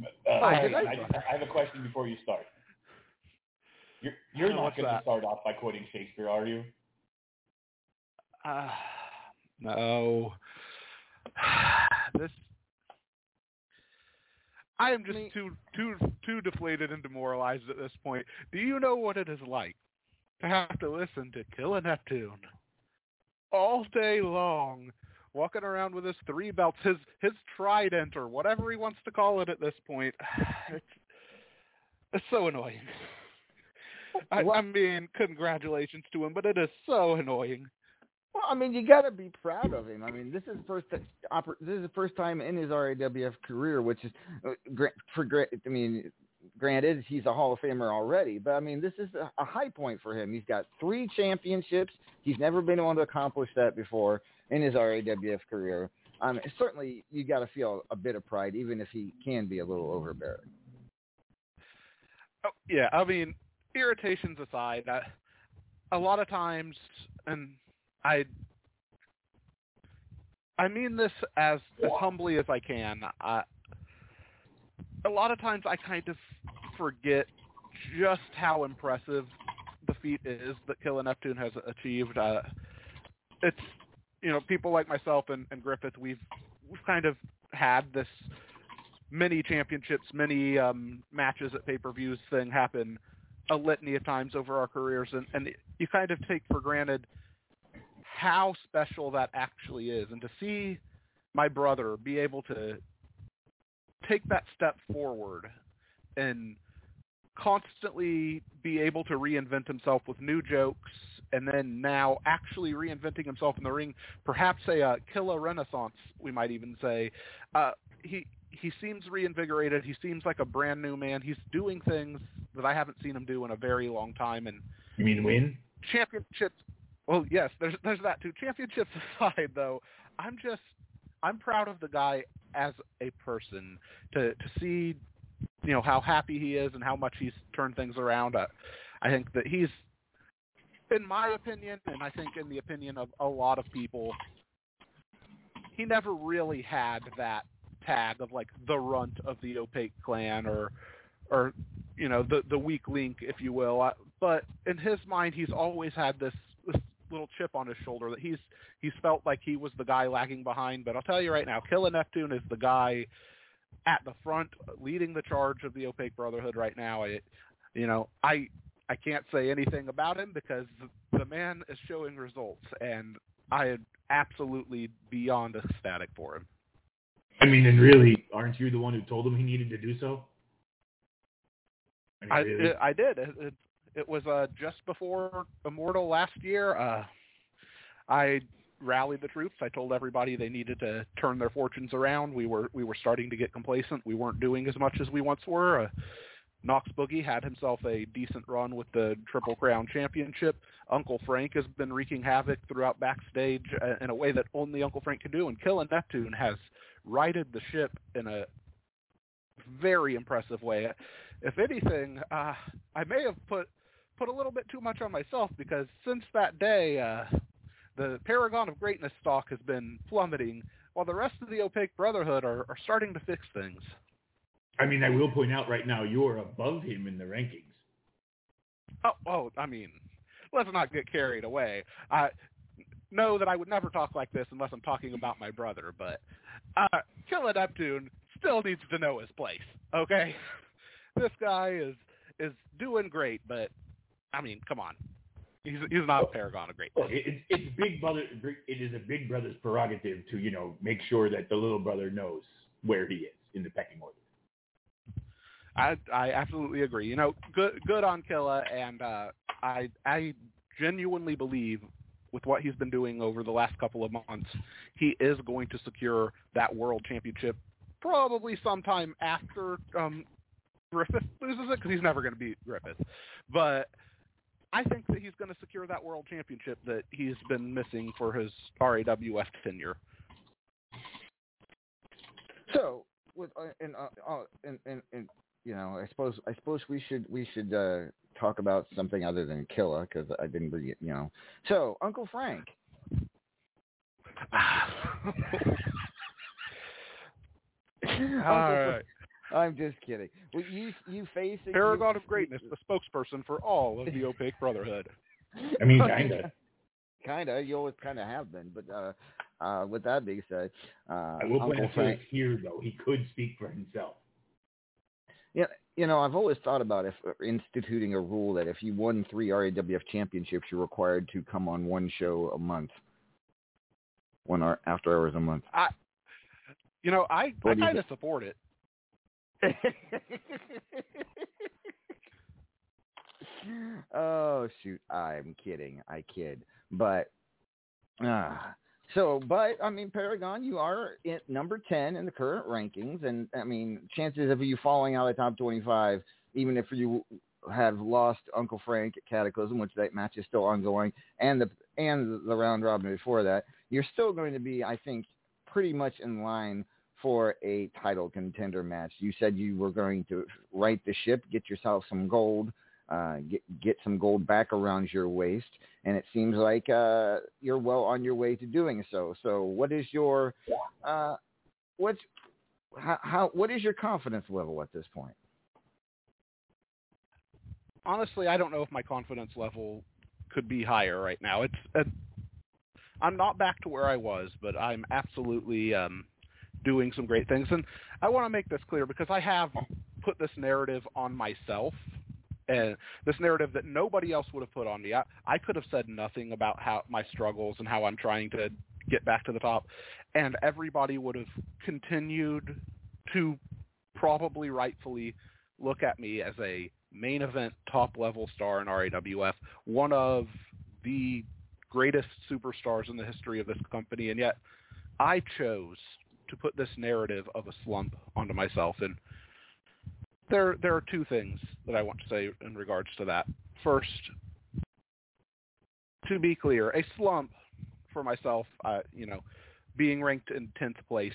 Uh, Hi, I, I, I have a question before you start. You're, you're Uh, not going to start off by quoting Shakespeare, are you? Uh, no. this. I am just too too too deflated and demoralized at this point. Do you know what it is like to have to listen to Killa Neptune all day long, walking around with his three belts, his his trident or whatever he wants to call it at this point? It's it's so annoying. I, I mean, congratulations to him, but it is so annoying. Well, I mean, you got to be proud of him. I mean, this is first this is the first time in his RAWF career, which is uh, for I mean, granted he's a Hall of Famer already, but I mean, this is a, a high point for him. He's got three championships. He's never been able to accomplish that before in his RAWF career. Um, certainly, you got to feel a bit of pride, even if he can be a little overbearing. Oh, yeah, I mean, irritations aside, I, a lot of times, and I I mean this as as humbly as I can. A lot of times I kind of forget just how impressive the feat is that Killer Neptune has achieved. Uh, it's you know people like myself and, and Griffith we've we've kind of had this many championships, many um, matches at pay-per-views thing happen a litany of times over our careers, and, and you kind of take for granted how special that actually is, and to see my brother be able to take that step forward and constantly be able to reinvent himself with new jokes and then now actually reinventing himself in the ring, perhaps a uh, killer renaissance, we might even say. Uh, he he seems reinvigorated. He seems like a brand new man. He's doing things that I haven't seen him do in a very long time. And You mean win? championships. Well, yes, there's there's that too. Championships aside, though, I'm just I'm proud of the guy as a person to to see you know how happy he is and how much he's turned things around. I, I think that he's, in my opinion, and I think in the opinion of a lot of people, he never really had that tag of like the runt of the opaque clan or or you know the the weak link if you will but in his mind he's always had this little chip on his shoulder that he's he's felt like he was the guy lagging behind but I'll tell you right now Killer Neptune is the guy at the front leading the charge of the opaque brotherhood right now I you know I I can't say anything about him because the man is showing results and I am absolutely beyond ecstatic for him I mean, and really, aren't you the one who told him he needed to do so? I, mean, I really? it, I did. It, it, was uh, just before Immortal last year. Uh, I rallied the troops. I told everybody they needed to turn their fortunes around. We were we were starting to get complacent. We weren't doing as much as we once were. Uh, Knox Boogie had himself a decent run with the Triple Crown Championship. Uncle Frank has been wreaking havoc throughout backstage uh, in a way that only Uncle Frank can do. And Killing Neptune has righted the ship in a very impressive way. If anything, uh, I may have put put a little bit too much on myself because since that day, uh, the Paragon of Greatness stock has been plummeting, while the rest of the Opaque Brotherhood are, are starting to fix things. I mean, I will point out right now you are above him in the rankings. Oh, oh, I mean, let's not get carried away. I know that I would never talk like this unless I'm talking about my brother, but uh, Killer Neptune still needs to know his place. Okay, this guy is is doing great, but I mean, come on, he's he's not a paragon of great. Look, it's it's big brother. It is a big brother's prerogative to you know make sure that the little brother knows where he is in the pecking order. I I absolutely agree. You know, good good on Killa, and uh, I I genuinely believe with what he's been doing over the last couple of months, he is going to secure that world championship probably sometime after um, Griffith loses it because he's never going to beat Griffith. But I think that he's going to secure that world championship that he's been missing for his RAWF tenure. So, with uh, and uh, uh, and, and and you know, I suppose I suppose we should we should uh, talk about something other than Killa because I didn't bring it. You know, so Uncle Frank. Uncle All Frank- right. I'm just kidding. Well, you you face it. Paragon you, of Greatness, the spokesperson for all of the Opaque Brotherhood. I mean, kinda. kinda. You always kind of have been, but uh, uh, with that being said, uh, I will point Uncle out Frank. here though he could speak for himself. Yeah, you know, I've always thought about if uh, instituting a rule that if you won three RAWF championships, you're required to come on one show a month, one hour after hours a month. I, you know, I, I What do kind of support it. oh shoot, I'm kidding. I kid, but uh, so, but I mean, Paragon, you are at number ten in the current rankings, and I mean, chances of you falling out of the top twenty-five, even if you have lost Uncle Frank at Cataclysm, which that match is still ongoing, and the and the round robin before that, you're still going to be, I think, pretty much in line for a title contender match. You said you were going to right the ship, get yourself some gold, uh, get get some gold back around your waist, and it seems like uh, you're well on your way to doing so. So, what is your uh, what's how, how what is your confidence level at this point? Honestly, I don't know if my confidence level could be higher right now. It's uh, I'm not back to where I was, but I'm absolutely um, doing some great things. And I want to make this clear because I have put this narrative on myself and this narrative that nobody else would have put on me. I, I could have said nothing about how my struggles and how I'm trying to get back to the top, and everybody would have continued to probably rightfully look at me as a main event top level star in RAWF, one of the greatest superstars in the history of this company, and yet I chose to put this narrative of a slump onto myself. And there, there are two things that I want to say in regards to that. First, to be clear, a slump for myself, uh, you know, being ranked in tenth place,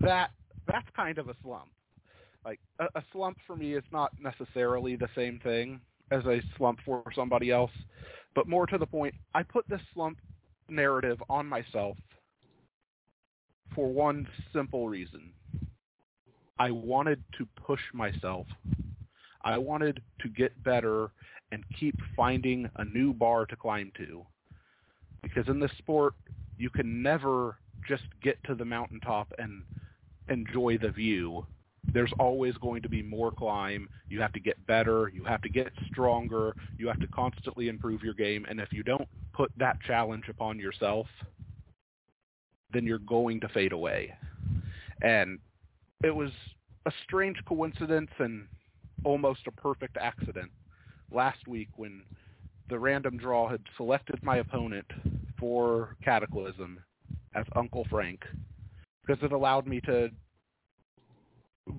that that's kind of a slump. Like a, a slump for me is not necessarily the same thing as a slump for somebody else, but more to the point, I put this slump narrative on myself for one simple reason. I wanted to push myself. I wanted to get better and keep finding a new bar to climb to. Because in this sport, you can never just get to the mountaintop and enjoy the view. There's always going to be more climb. You have to get better. You have to get stronger. You have to constantly improve your game. And if you don't put that challenge upon yourself, then you're going to fade away. And it was a strange coincidence and almost a perfect accident last week when the random draw had selected my opponent for Cataclysm as Uncle Frank because it allowed me to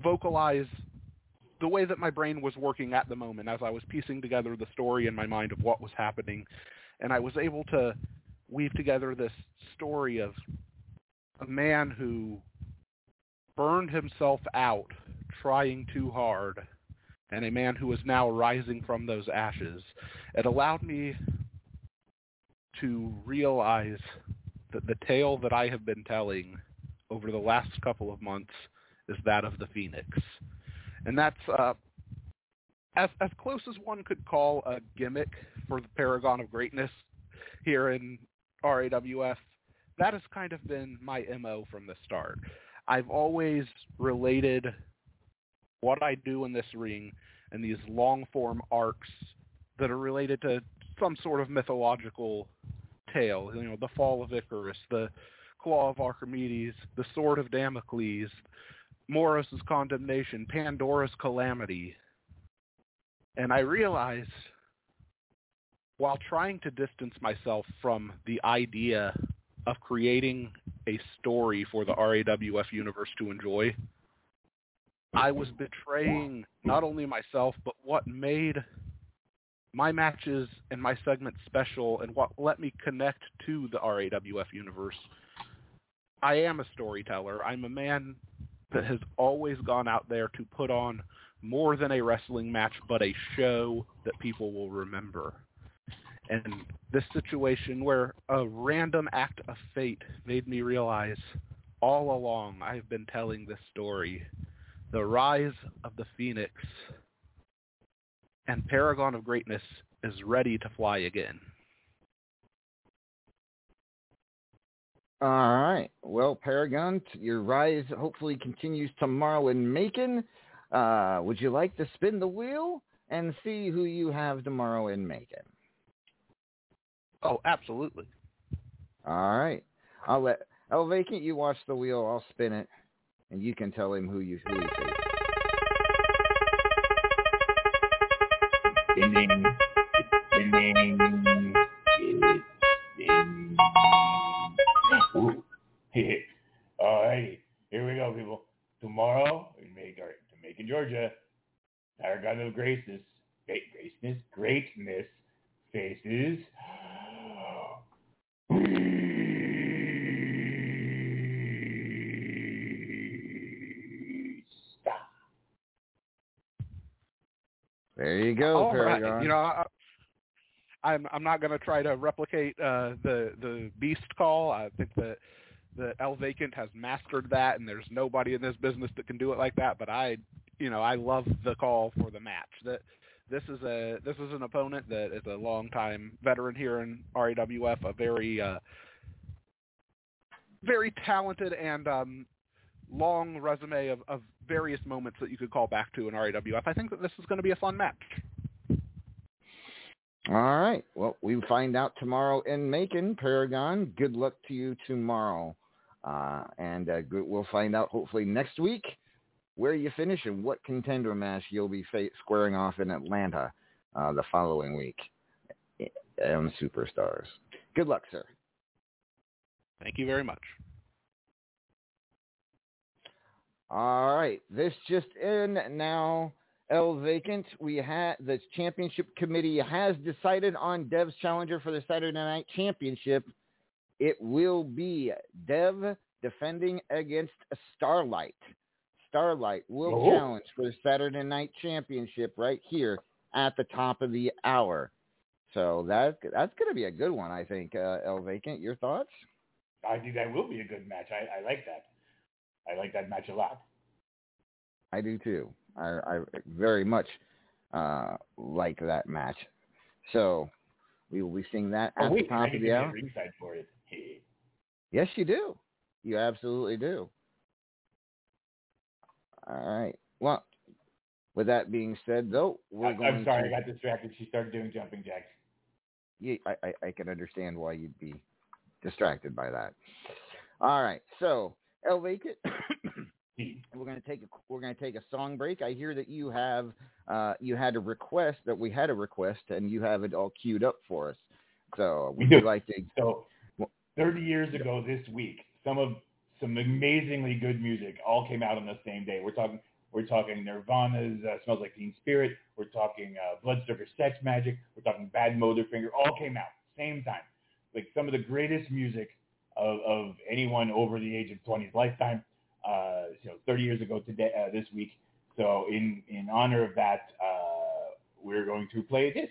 vocalize the way that my brain was working at the moment as I was piecing together the story in my mind of what was happening. And I was able to weave together this story of a man who burned himself out trying too hard and a man who is now rising from those ashes. It allowed me to realize that the tale that I have been telling over the last couple of months is that of the Phoenix. And that's uh, as, as close as one could call a gimmick for the Paragon of Greatness here in RAWF. That has kind of been my MO from the start. I've always related what I do in this ring and these long form arcs that are related to some sort of mythological tale. You know, the fall of Icarus, the claw of Archimedes, the sword of Damocles, Morris's condemnation, Pandora's calamity. And I realized while trying to distance myself from the idea of creating a story for the RAWF universe to enjoy, I was betraying not only myself, but what made my matches and my segments special and what let me connect to the RAWF universe. I am a storyteller. I'm a man that has always gone out there to put on more than a wrestling match, but a show that people will remember. And this situation where a random act of fate made me realize all along I've been telling this story. The rise of the phoenix and Paragon of Greatness is ready to fly again. All right. Well, Paragon, your rise hopefully continues tomorrow in Macon. Uh, would you like to spin the wheel and see who you have tomorrow in Macon? Oh, absolutely. All right. I'll let El Vacant you watch the wheel. I'll spin it, and you can tell him who you who you see. Spinning, spinning, spinning. Ooh. All righty, here we go, people. Tomorrow in Macon, Macon, Georgia, Paragon of Greatness, great, greatness, greatness faces. There you go, All right. Paragon. You know, I, I'm I'm not going to try to replicate uh, the the beast call. I think that that El Vacant has mastered that, and there's nobody in this business that can do it like that. But I, you know, I love the call for the match. That this is a this is an opponent that is a longtime veteran here in RAWF, a very uh, very talented and um, long resume of, of various moments that you could call back to in RAWF. I think that this is going to be a fun match. All right. Well, we find out tomorrow in Macon, Paragon. Good luck to you tomorrow. Uh, and uh, we'll find out hopefully next week where you finish and what contender match you'll be fa- squaring off in Atlanta uh, the following week on Superstars. Good luck, sir. Thank you very much. All right. This just in now. El Vacant, we had the championship committee has decided on Dev's challenger for the Saturday Night Championship. It will be Dev defending against Starlight. Starlight will Oh. challenge for the Saturday Night Championship right here at the top of the hour. So that that's going to be a good one, I think. Uh, El Vacant, your thoughts? I think that will be a good match. I, I like that. I like that match a lot. I do too. I, I very much uh, like that match. So we will be seeing that Oh, at wait, the top of the hour. ringside for it. Yes, you do. You absolutely do. All right. Well, with that being said, though, we're I, going I'm sorry, to. I got distracted. She started doing jumping jacks. Yeah, I, I, I can understand why you'd be distracted by that. All right. So, El Vacant, we're going to take a we're going to take a song break. I hear that you have uh, you had a request that we had a request and you have it all queued up for us. So We would like to? So, 30 years ago this week, some of some amazingly good music all came out on the same day. We're talking we're talking Nirvana's uh, Smells Like Teen Spirit. We're talking uh, Bloodsucker Sex Magic. We're talking Bad Motorfinger. All came out same time. Like some of the greatest music of, of anyone over the age of 20's lifetime. Uh, you know, 30 years ago today, uh, this week. So in in honor of that, uh, we're going to play this.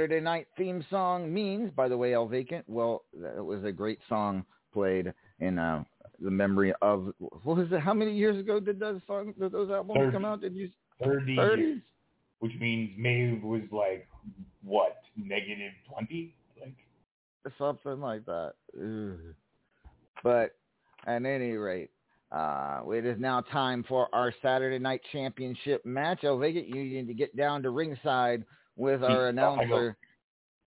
Saturday night theme song means, by the way, El Vacant. Well, that was a great song played in uh, the memory of what was it? How many years ago did those song, did those albums Thirty. come out? Did you 30 30? years, which means Maeve was like, what, negative 20? Like, something like that? Ugh. But at any rate, uh, it is now time for our Saturday night championship match. El Vacant, you need to get down to ringside with our announcer,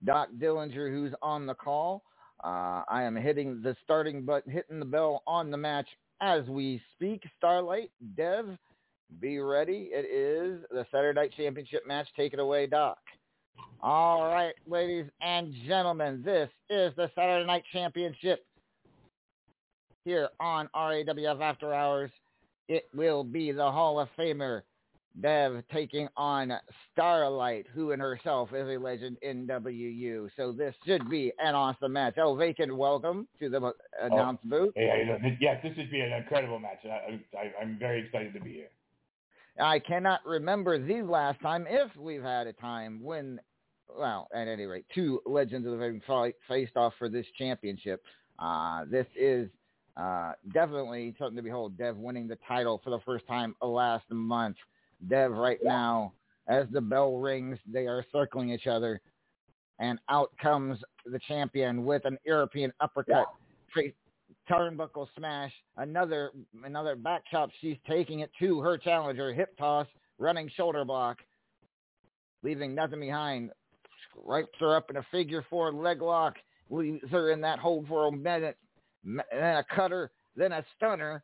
Doc Dillinger, who's on the call. Uh, I am hitting the starting button, hitting the bell on the match as we speak. Starlight, Dev, be ready. It is the Saturday Night Championship match. Take it away, Doc. All right, ladies and gentlemen, this is the Saturday Night Championship here on RAWF After Hours. It will be the Hall of Famer Dev taking on Starlight, who in herself is a legend in WU. So this should be an awesome match. Oh, Vacant, welcome to the uh, announce booth. how you doing? yes, this should be an incredible match. I, I, I'm very excited to be here. I cannot remember the last time, if we've had a time when, well, at any rate, two legends of the ring fight faced off for this championship. Uh, this is uh, definitely something to behold. Dev winning the title for the first time last month. Dev right now, as the bell rings, they are circling each other, and out comes the champion with an European uppercut, tra- turnbuckle smash, another another back chop. She's taking it to her challenger, hip toss, running shoulder block, leaving nothing behind. Wipes her up in a figure four leg lock, leaves her in that hold for a minute, then a cutter then a stunner.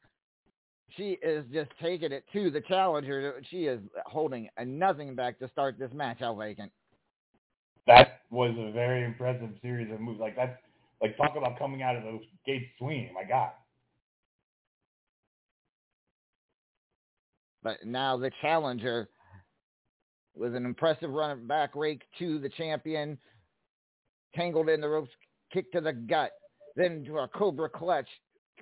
She is just taking it to the challenger. She is holding a nothing back to start this match, El Vacant. That was a very impressive series of moves. Like that's like talk about coming out of those gates swinging. My God. But now the challenger with an impressive run back rake to the champion, tangled in the ropes, kick to the gut, then to a cobra clutch,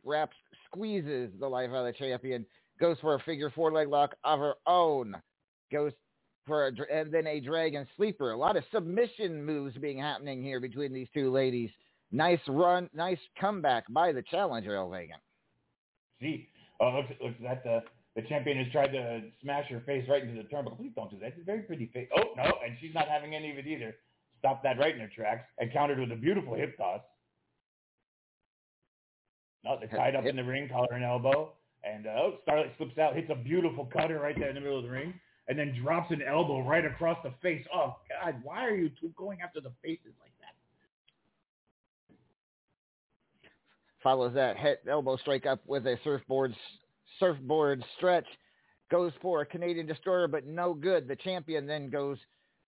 wraps, squeezes the life out of the champion, goes for a figure four leg lock of her own, goes for a, and then a dragon sleeper. A lot of submission moves being happening here between these two ladies. Nice run, nice comeback by the challenger, El Vega. See, oh, looks looks that the the champion has tried to smash her face right into the turnbuckle. Please don't do that. It's a very pretty face. Oh no, and she's not having any of it either. Stopped that right in her tracks and countered with a beautiful hip toss. No, they're tied up in the ring, collar and elbow. And uh, oh, Starlight slips out, hits a beautiful cutter right there in the middle of the ring, and then drops an elbow right across the face. Oh God, why are you two going after the faces like that? follows that head elbow strike up with a surfboard surfboard stretch. Goes for a Canadian destroyer, but no good. The champion then goes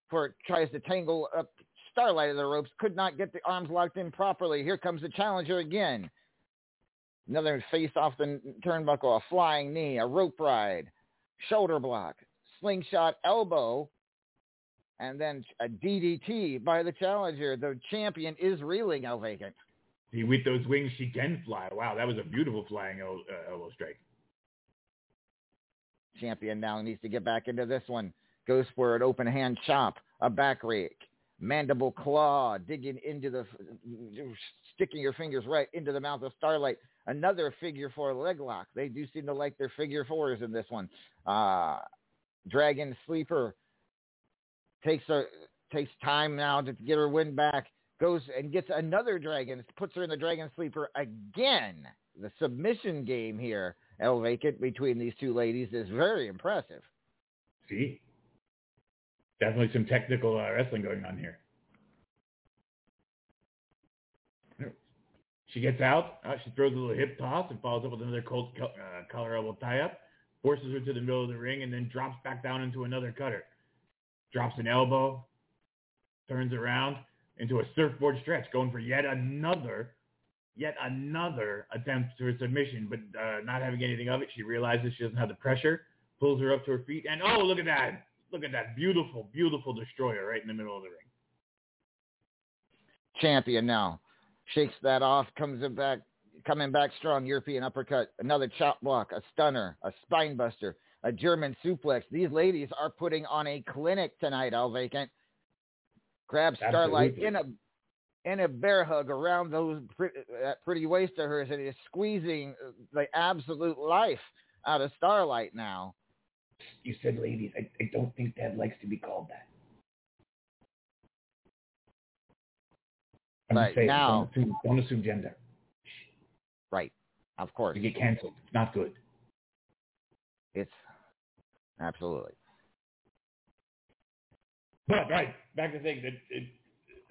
for tries to tangle up Starlight of the ropes. Could not get the arms locked in properly. Here comes the challenger again. Another face off the turnbuckle, a flying knee, a rope ride, shoulder block, slingshot elbow, and then a DDT by the challenger. The champion is reeling, El Vacant. See, with those wings, she can fly. Wow, that was a beautiful flying el- uh, elbow strike. Champion now needs to get back into this one. Goes for an open hand chop, a back rake, mandible claw, digging into the, sticking your fingers right into the mouth of Starlight. Another figure four leg lock. They do seem to like their figure fours in this one. Uh, Dragon Sleeper takes a takes time now to get her win back. Goes and gets another dragon, puts her in the Dragon Sleeper again. The submission game here, El Vacant, between these two ladies is very impressive. See, definitely some technical uh, wrestling going on here. She gets out. Uh, she throws a little hip toss and follows up with another cold co- uh, collar elbow tie up. Forces her to the middle of the ring and then drops back down into another cutter. Drops an elbow. Turns around into a surfboard stretch, going for yet another, yet another attempt to a submission, but uh, not having anything of it. She realizes she doesn't have the pressure. Pulls her up to her feet, and oh, look at that! Look at that beautiful, beautiful destroyer right in the middle of the ring. Champion now shakes that off, comes in back, coming back strong. European uppercut, another chop block, a stunner, a spine buster, a German suplex. These ladies are putting on a clinic tonight. El Vacant grabs Starlight Absolutely. in a in a bear hug around those pretty, that pretty waist of hers, and is squeezing the absolute life out of Starlight now. You said ladies. I, I don't think Dad likes to be called that. I'm Right, saying, now- don't assume, don't assume gender. Right, of course. You get canceled. It's not good. It's absolutely. But right, back to things. It, it,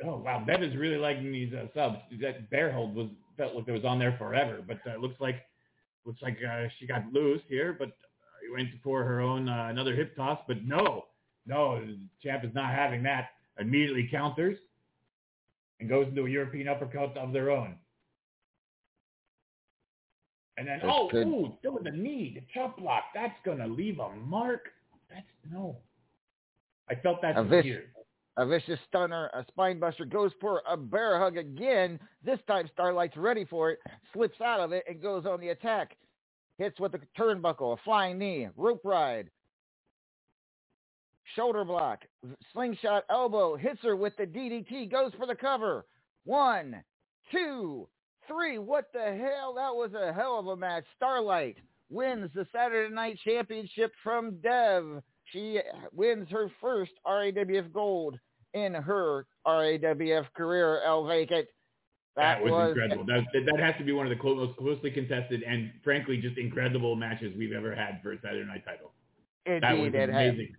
oh wow, Dev is really liking these uh, subs. That bear hold was felt like it was on there forever, but uh, looks like looks like uh, she got loose here. But went for her own uh, another hip toss, but no, no, the champ is not having that. Immediately counters and goes into a European uppercut of their own. And then, That's oh, good. ooh, still with the knee, the chop block. That's gonna leave a mark. That's no. I felt that A vicious- here. A vicious stunner, a spine buster goes for a bear hug again. This time Starlight's ready for it, slips out of it and goes on the attack. Hits with a turnbuckle, a flying knee, rope ride, shoulder block, slingshot elbow, hits her with the DDT, goes for the cover. One, two, three. What the hell? That was a hell of a match. Starlight wins the Saturday Night Championship from Dev. She uh, wins her first RAWF gold in her RAWF career, El Vacant. That, was, incredible. That, that that has to be one of the most closely contested and frankly just incredible matches we've ever had for a Saturday Night title. that was Indeed, it had- amazing.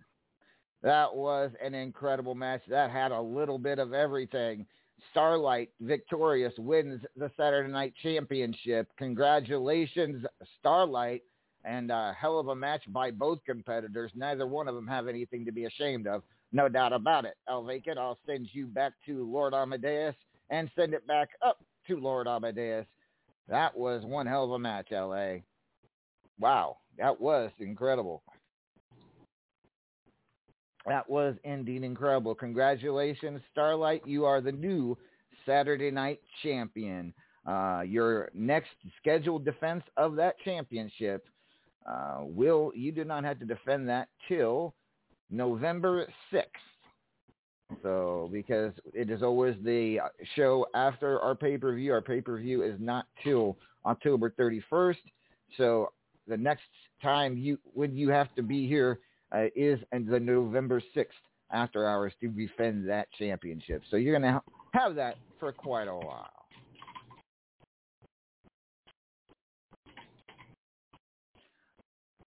That was an incredible match. That had a little bit of everything. Starlight, victorious, wins the Saturday Night Championship. Congratulations, Starlight. And a hell of a match by both competitors. Neither one of them have anything to be ashamed of. No doubt about it. El Vacant, I'll send you back to Lord Amadeus and send it back up to Lord Amadeus. That was one hell of a match, LA. Wow, that was incredible. That was indeed incredible. Congratulations, Starlight. You are the new Saturday night champion. Uh, your next scheduled defense of that championship uh, will you do not have to defend that till November 6th. So because it is always the show after our pay-per-view. Our pay-per-view is not till October 31st. So the next time you when you have to be here uh, is the November 6th after hours to defend that championship. So you're going to have that for quite a while.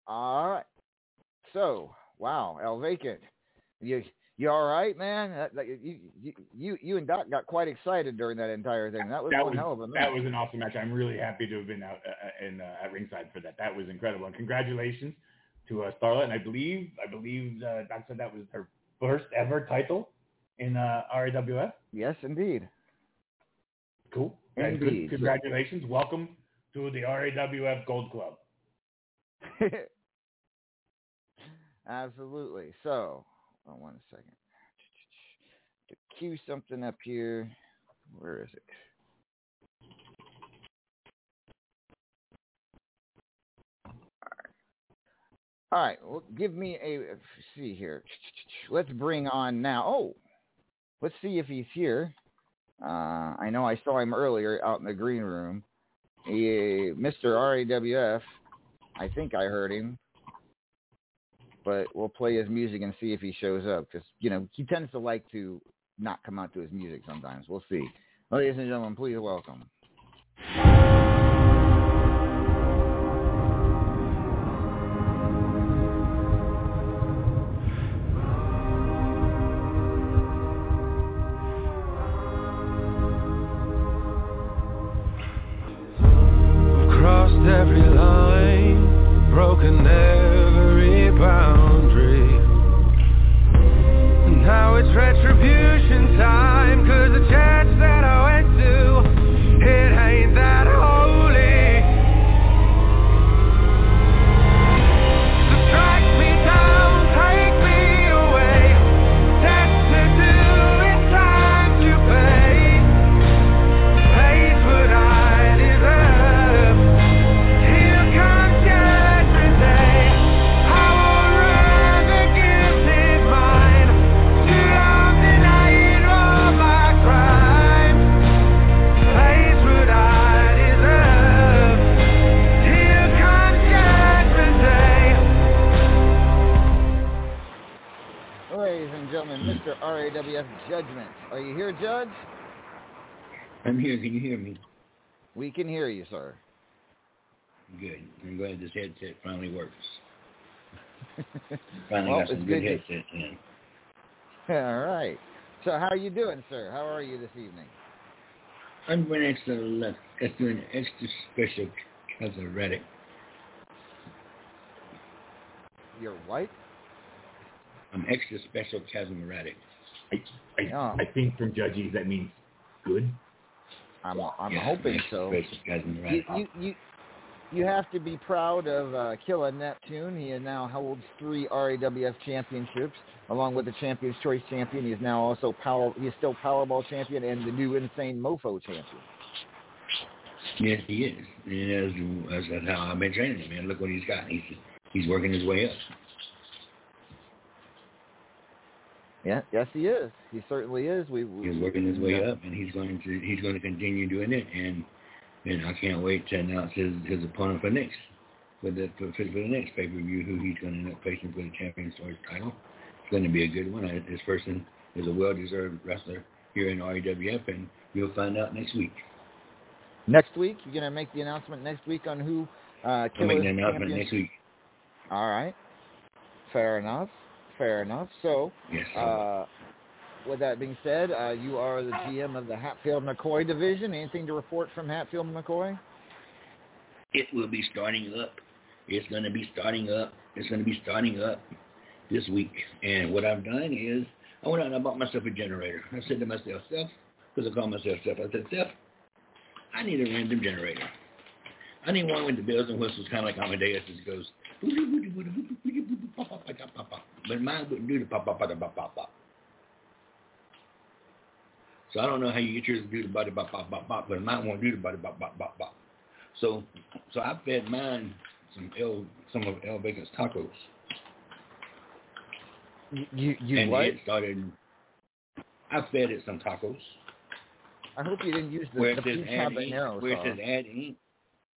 All right. So, wow, El Vacant, you you all right, man? That, that, you, you you and Doc got quite excited during that entire thing. That was that one was, hell of a match. That was an awesome match. I'm really happy to have been out uh, in uh, at ringside for that. That was incredible. And congratulations to uh, Starlight. And I believe I believe uh, Doc said that was her first ever title in uh, RAWF. Yes, indeed. Cool. And good- Indeed. congratulations. Welcome to the RAWF Gold Club. Absolutely. So, hold on one second. To cue something up here. Where is it? All right. Well, give me a see here. Let's bring on now. Oh, let's see if he's here. Uh, I know I saw him earlier out in the green room. He, Mr. RAWF. I think I heard him but we'll play his music and see if he shows up because you know he tends to like to not come out to his music sometimes. We'll see. Ladies and gentlemen, please welcome. Here. Can you hear me? We can hear you, sir. Good. I'm glad this headset finally works. Finally Well, got some good good headsets in. All right. So how are you doing, sir? How are you this evening? I'm doing extra left. That's doing extra special cousin Reddick. Your wife? I'm extra special cousin Reddick. I I, I think from judges that means good. I'm I'm Yeah, hoping so. You, you you you have to be proud of uh, Killa Neptune. He now holds three RAWF championships, along with the Champions Choice champion. He is now also power. He is still Powerball champion and the new Insane Mofo champion. Yes, he is. And that's, that's how I've been training him. Man, look what he's got. He's he's working his way up. Yeah, yes, he is. He certainly is. We, we He's working his way yeah. up, and he's going to he's going to continue doing it. And and I can't wait to announce his his opponent for next for the for, for the next pay per view. Who he's going to end up facing for the Champions Choice title. It's going to be a good one. I- This person is a well deserved wrestler here in RAWF, and we'll find out next week. Next week, you're gonna make the announcement next week on who uh, I'll make the announcement champion- next week. All right. Fair enough. Fair enough. So, Yes. uh, with that being said, uh, you are the GM of the Hatfield McCoy division. Anything to report from Hatfield McCoy? It will be starting up. It's going to be starting up. It's going to be starting up this week. And what I've done is I went out and I bought myself a generator. I said to myself, Seth, because I call myself Seth, I said, Seth, I need a random generator. I need one with the bells and whistles, kind of like Amadeus just goes, but mine wouldn't do the pop, pop, pop, pop, pop, pop. So I don't know how you get yours to do the body bop, bop, bop, bop, but mine won't do the body bop, bop, bop, bop. So, so I fed mine some L, some of L Bacon's tacos. You you and what? it started. I fed it some tacos. I hope you didn't use the, Where the peach add ink, where it says add ink,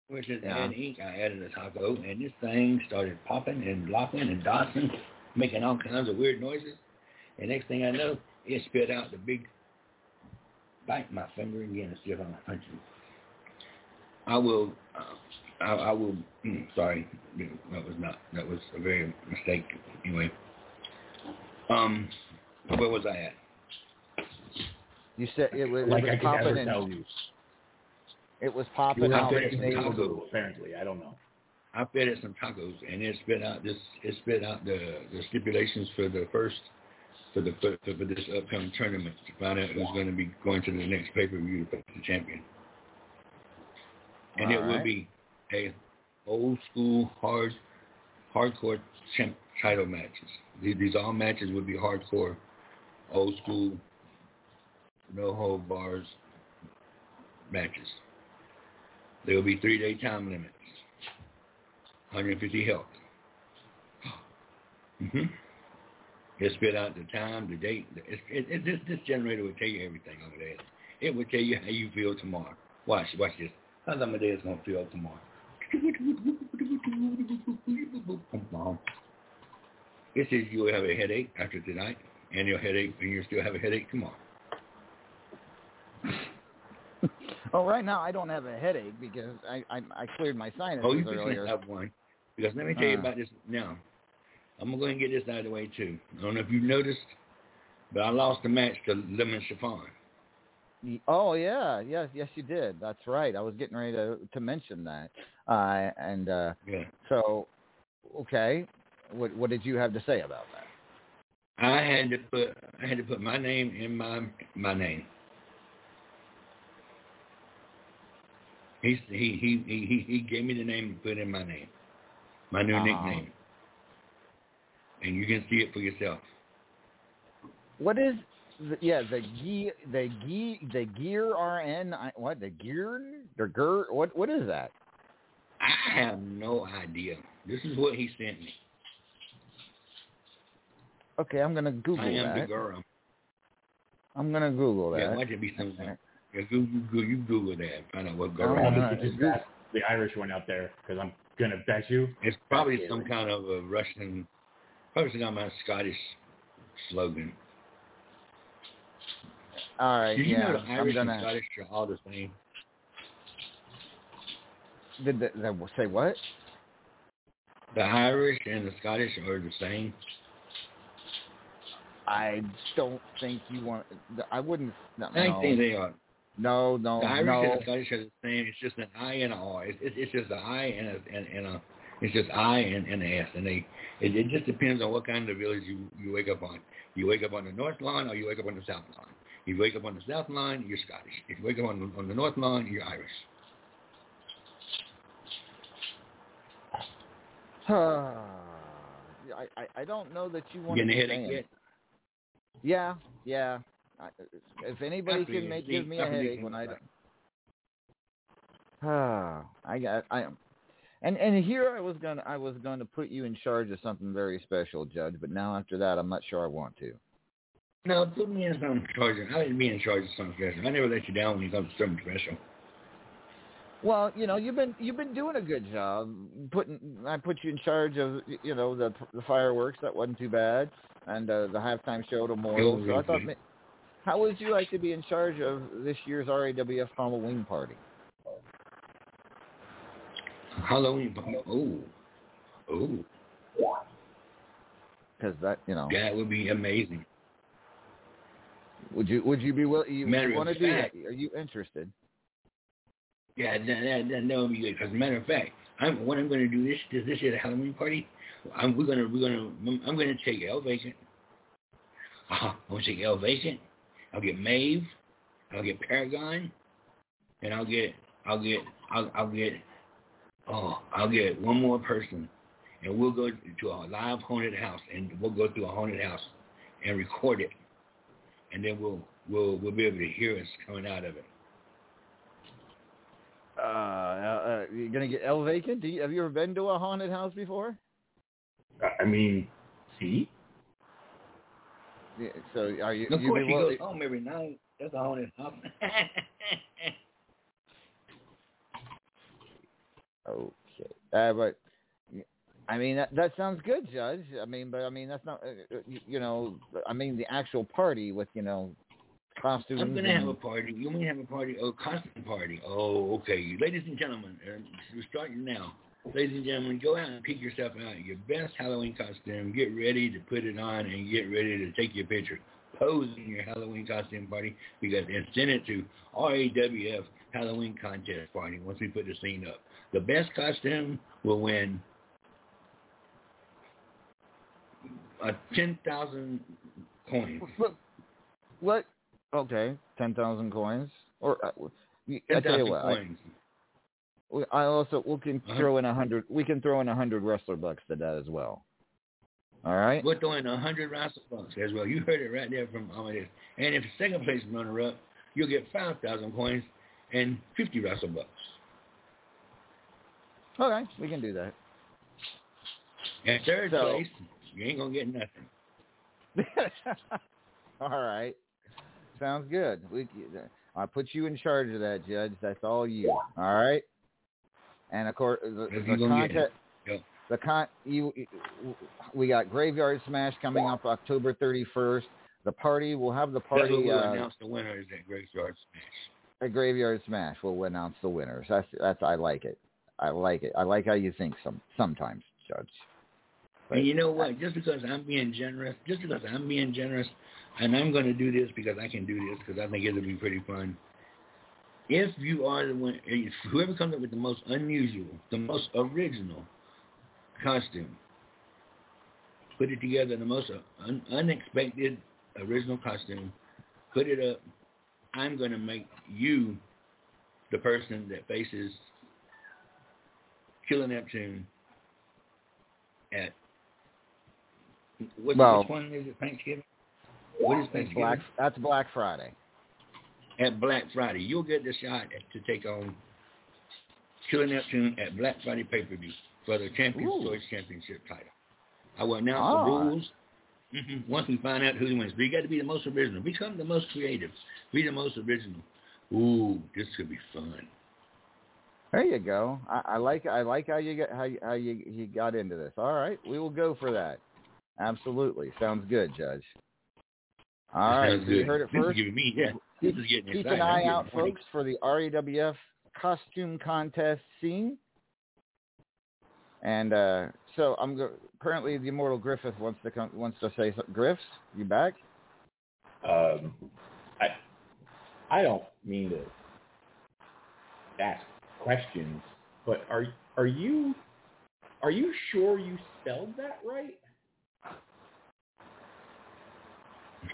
where it says Yeah. add ink, I added a taco, and this thing started popping and locking and dodging, making all kinds of weird noises. And next thing I know, it spit out the big. Bite my finger again and see if I'm punching. I will. Uh, I, I will. mm, Sorry, that was not. That was a very mistake. Anyway. Um, where was I at? You said it was, Like it was could never popping tell and you. it was popping out. to fed get it some some tacos, tacos. apparently. I don't know. I fed it some tacos, and it spit out this. It spit out the the stipulations for the first for the for, for this upcoming tournament to find out who's going to be going to the next pay per view to the champion. And it will Alright. be a old school hard hardcore champ title matches. These, these all matches would be hardcore, old school, no hold bars matches. There will be three day time limits. 150 health. hmm It spit out the time, the date. It, it, it, this, this generator will tell you everything over there. It will tell you how you feel tomorrow. Watch, watch this. How's Amadeus going to feel tomorrow? It says you will have a headache after tonight, and your headache, and you'll still have a headache tomorrow. Oh, right now I don't have a headache because I I, I cleared my sinuses earlier. Oh, you earlier. have one. Because let me tell you Uh. about this now. I'm going to go and get this out of the way too. I don't know if you noticed, but I lost the match to Lemon Chiffon. Oh yeah, yes, yes you did. That's right. I was getting ready to to mention that. Uh, and uh, Yeah. so, okay, what what did you have to say about that? I had to put I had to put my name in my my name. He's, he he he he he gave me the name and put in my name, my new Uh-huh. nickname, and you can see it for yourself. What is the, yeah the gear the gear the gear RN I- what the gear the ger what what is that? I have no idea. This is what he sent me. Okay, I'm gonna Google I am the that. girl. I'm gonna Google that. Yeah, watch it be something. Yeah, Google, Google, you Google that. Find out what girl. Oh, I'll Alright. just, just the Irish one out there because I'm gonna bet you. It's probably some kind of a Russian, probably some kind of Scottish slogan. All right, Did you yeah, know the I'm Irish gonna. Scottish are all the same? Did the, the, say what? The Irish and the Scottish are the same. I don't think you want. I wouldn't. No, I no, think they are. No, no, The Irish no. and the Scottish are the same. It's just an I and an R. It's, it's, it's just an I and a and, and a. It's just I and, and an S, and they. It, it just depends on what kind of village you you wake up on. You wake up on the north line or you wake up on the south line. If you wake up on the south line, you're Scottish. If you wake up on the, on the north line, you're Irish. I, I I don't know that you You want getting to a headache yet? Yeah, yeah. I, if anybody can make give me a headache when I right. Ah, I got I am. And and here I was gonna I was going to put you in charge of something very special, Judge. But now after that, I'm not sure I want to. No, put me in some charge. of- I like be in charge of something special. I never let you down when you come to something special. Well, you know, you've been you've been doing a good job putting. I put you in charge of you know the the fireworks. That wasn't too bad, and uh, the halftime show tomorrow. So I thought, ma- how would you like to be in charge of this year's RAWF Halloween party? Halloween. Party. Oh, oh, Because that you know. that would be amazing. Would you would you be willing? You of want to do that? Are you interested? Yeah, that, that, that, would be good. As a matter of fact, I'm, what I'm going to do this this this year the Halloween party, I'm we're gonna we're gonna I'm going to take El Vacant. Uh, I'm going to take El Vacant. I'll get Maeve. I'll get Paragon, and I'll get I'll get I'll, I'll get oh I'll get one more person, and we'll go to a live haunted house, and we'll go through a haunted house, and record it, and then we'll we'll we'll be able to hear us coming out of it. Uh, uh, you're gonna get El Vacant? Do you, have you ever been to a haunted house before? I mean, see? So are you? Of you course, be he willing- goes home every night. That's a haunted house. Okay. Uh, but I mean that that sounds good, Judge. I mean, but I mean that's not uh, uh, you you know I mean the actual party with you know costumes. I'm gonna have a party. You want me to have a party? Oh, costume party. Oh, okay. Ladies and gentlemen, uh, we're starting now. Ladies and gentlemen, go out and pick yourself out your best Halloween costume. Get ready to put it on and get ready to take your picture. Pose in your Halloween costume party because and send it to RAWF Halloween contest party once we put the scene up. The best costume will win a ten thousand coins. What? What? Okay, ten thousand coins. Or uh, I Ten tell you thousand what, I, coins. We- I also we can Uh-huh. throw in a hundred. We can throw in a hundred wrestler bucks to that as well. All right. We're throwing a hundred wrestle bucks as well. You heard it right there from Amadeus. And if second place runner up, you'll get five thousand coins and fifty wrestle bucks. Okay, we can do that. And third So- place, you ain't gonna get nothing. all right. Sounds good. We I put you in charge of that, Judge. That's all you. All right. And of course, the, the you gonna get contest. Yep. The con you, we got Graveyard Smash coming up October 31st. The party we'll have the party we'll uh, announce the winners at Graveyard Smash. at Graveyard Smash. We'll announce the winners. That's that's I like it. I like it. I like how you think some sometimes, Judge. And you know what? Just because I'm being generous, just because I'm being generous, and I'm going to do this because I can do this because I think it'll be pretty fun. If you are the one, whoever comes up with the most unusual, the most original costume, put it together, the most uh, un- unexpected original costume, put it up. I'm going to make you the person that faces Killer Neptune at what, Well- which one is it? Thanksgiving. What is Thanksgiving? Black. That's Black Friday. At Black Friday, you'll get the shot to take on Killer Neptune at Black Friday pay per view for the Champions Ooh. Choice Championship title. I will announce the rules once we find out who wins. But you got to be the most original. Become the most creative. Be the most original. Ooh, this could be fun. There you go. I, I like I like how you got how you, how you you got into this. All right, we will go for that. Absolutely, sounds good, Judge. All right, Sounds so you heard it first. me yeah. This is getting Keep an eye getting out, funny. folks, for the RAWF costume contest scene. And uh, so I'm go- apparently the immortal Griffith wants to come wants to say something. Griffs, you back? Um, I I don't mean to ask questions, but are are you are you sure you spelled that right?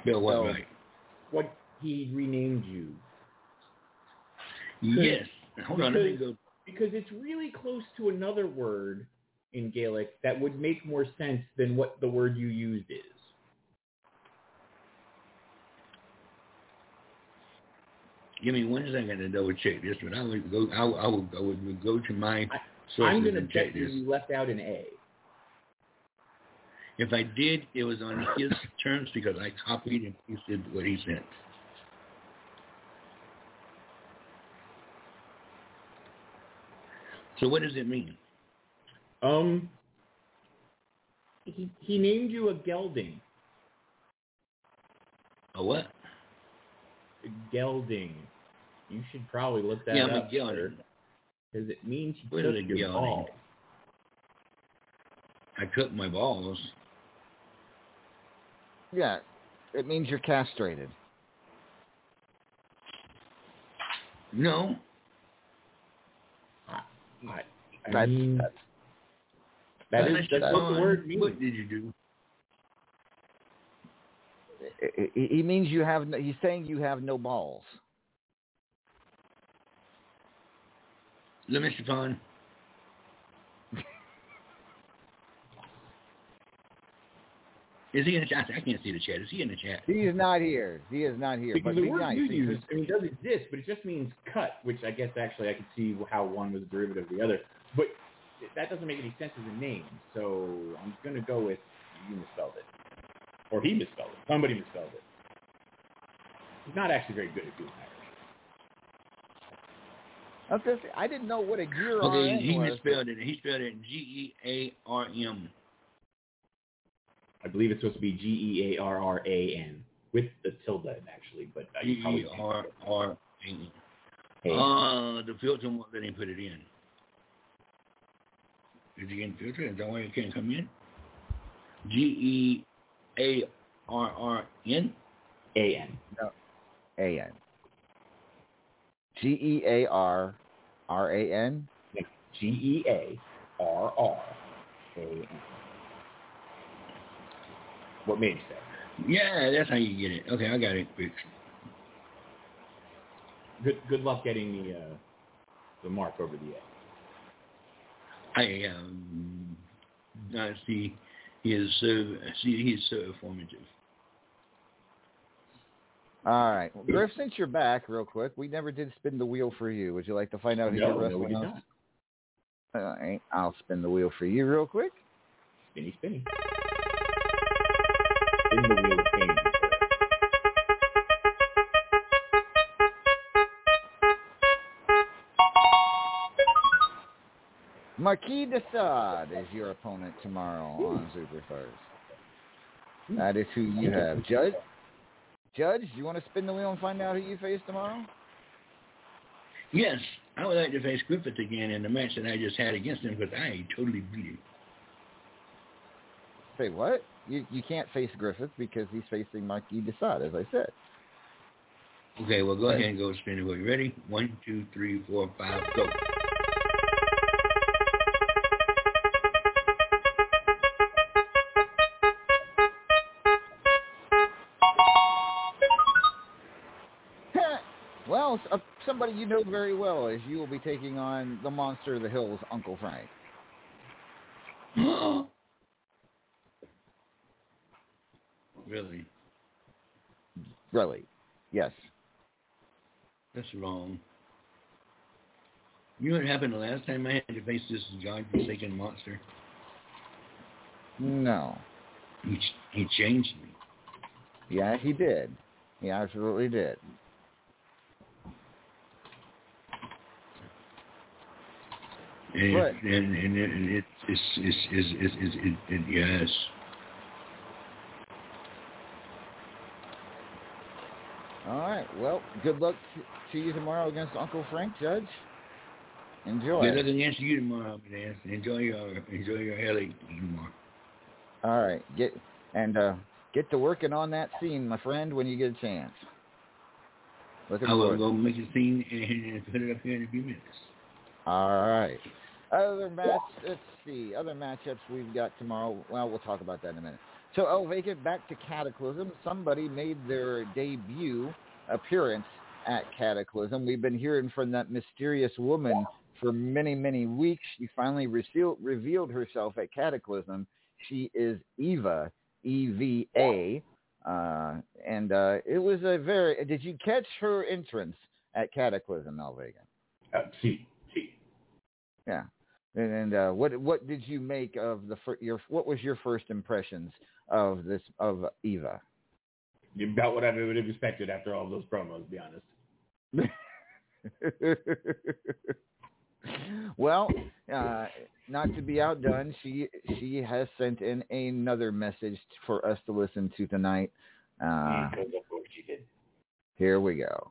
Spell what So, right? What he renamed you? Yes. Hold on, Because- go. Because it's really close to another word in Gaelic that would make more sense than what the word you used is. Give me one second to double check this, but I would go. I, I will. I would go to my I'm going to check bet this. you left out an A. If I did, it was on his terms because I copied and pasted what he sent. So what does it mean? Um, he, he named you a gelding. A what? gelding. You should probably look that yeah, I'm up. Because it means you what took your balls. I took my balls. Yeah, it means you're castrated. No, I, I That's, mean, that's that is Mr. that's what the word means. What did you do? he- he he means you have. No, he's saying you have no balls. Look, Mr. Pond. Is he in the chat? I can't see the chat. Is he in the chat? He is not here. He is not here. Because but the word nice. you because- use, I mean, it does exist, but it just means cut, which I guess actually I could see how one was a derivative of the other. But that doesn't make any sense as a name, so I'm going to go with you misspelled it. Or he misspelled it. Somebody misspelled it. He's not actually very good at doing that. I was gonna I didn't know what a gear Okay, he was. misspelled it. He spelled it G E A R M. I believe it's supposed to be G-E-A-R-R-A-N with the tilde actually, but uh, G you probably E R R A N. Uh, the filter won't let him put it in. Is he in filter? Is that why he can't come in? G E A R R N? A-N. No. A N. G E A R R A N. G-E-A-R-R-A-N. What made you say? Yeah, that's how you get it. Okay, I got it fixed. Good good luck getting the uh, the mark over the A. I um, I see. He is so. See, he is so informative. All right, well, Griff. Since you're back, real quick, we never did spin the wheel for you. Would you like to find out who No, you're no, wrestling we did not. All right, I'll spin the wheel for you real quick. Spinny spinny. Spin the wheel of fame. Marquis de Sade is your opponent tomorrow on Super Superstars. That is who you have. Judge? Judge, do you want to spin the wheel and find out who you face tomorrow? Yes, I would like to face Griffith again in the match that I just had against him because I totally beat him. Say what? You you can't face Griffith because he's facing Marquis de as I said. Okay, well, go ahead and go spin wheel. You ready? One, two, three, four, five, go. well, uh, somebody you know very well, as you will be taking on the monster of the hills, Uncle Frank. Really? Really? Yes. That's wrong. You know what happened the last time I had to face this God-forsaken monster? No. He, he changed me. Yeah, he did. He absolutely did. And, Right. and, and it, it's, it's, it's, it's, it's, it, it, yes. All right. Well, good luck to, you tomorrow against Uncle Frank, Judge. Enjoy. Good luck against you tomorrow, man. Enjoy your, enjoy your headache tomorrow. All right. Get and uh, get to working on that scene, my friend, when you get a chance. Looking I will go make a scene and put it up here in a few minutes. All right. Other match, let's see. Other matchups we've got tomorrow. Well, we'll talk about that in a minute. So, El Vacant back to Cataclysm. Somebody made their debut appearance at Cataclysm. We've been hearing from that mysterious woman for many, many weeks. She finally revealed, revealed herself at Cataclysm. She is Eva, E V A. Uh, and uh, it was a very. Did you catch her entrance at Cataclysm, El Vacant? Uh, see, see. Yeah. And, and uh, what what did you make of the fir- your what was your first impressions of this of Eva? About what I would have expected after all those promos, to be honest. well, uh, not to be outdone, she she has sent in another message for us to listen to tonight. Uh, Because of what she did. here we go.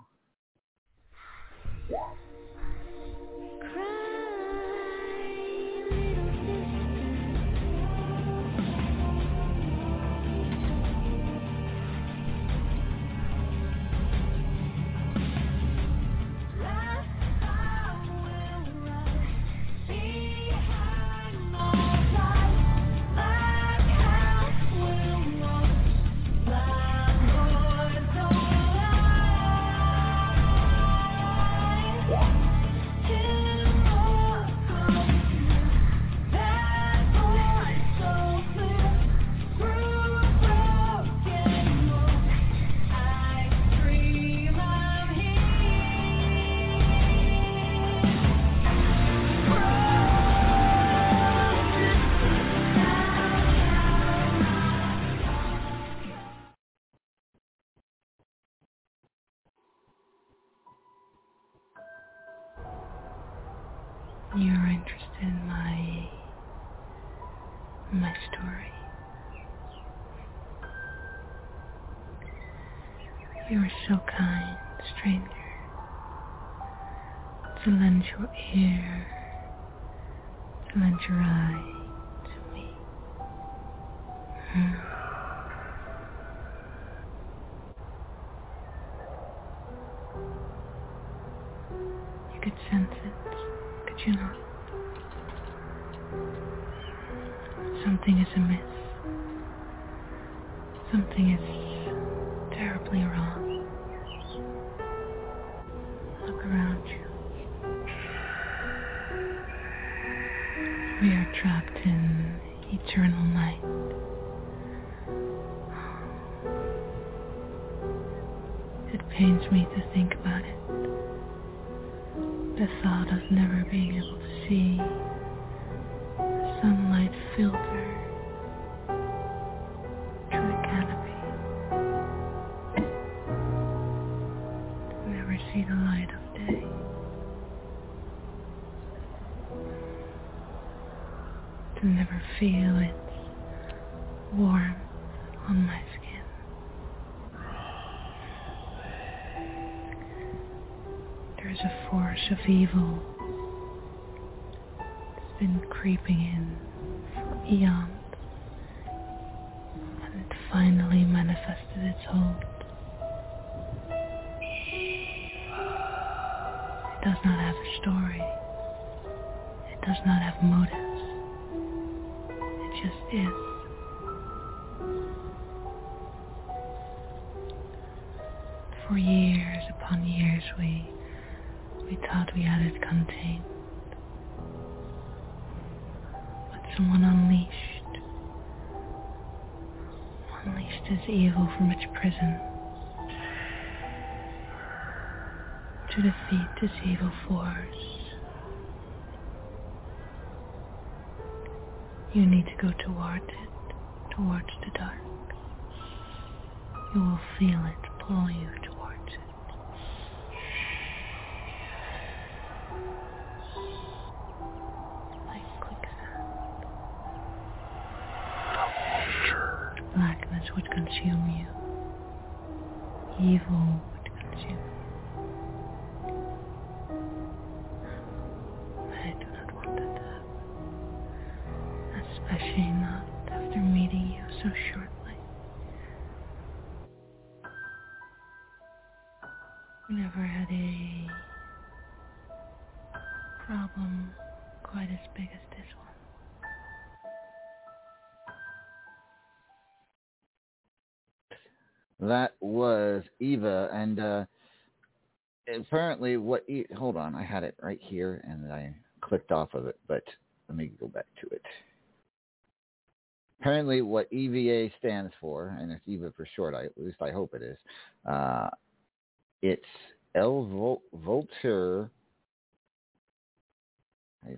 To lend your ear, to lend your eye to me. Hmm. You could sense it, could you not? Something is amiss. Something is evil to defeat this evil force. You need to go towards it, towards the dark. You will feel it pull you towards it. Like quicksand. Blackness would consume you. Evil apparently what... E- hold on, I had it right here, and I clicked off of it, but let me go back to it. Apparently what EVA stands for, and it's EVA for short, I, at least I hope it is, uh, it's L Vol- Vulture... how you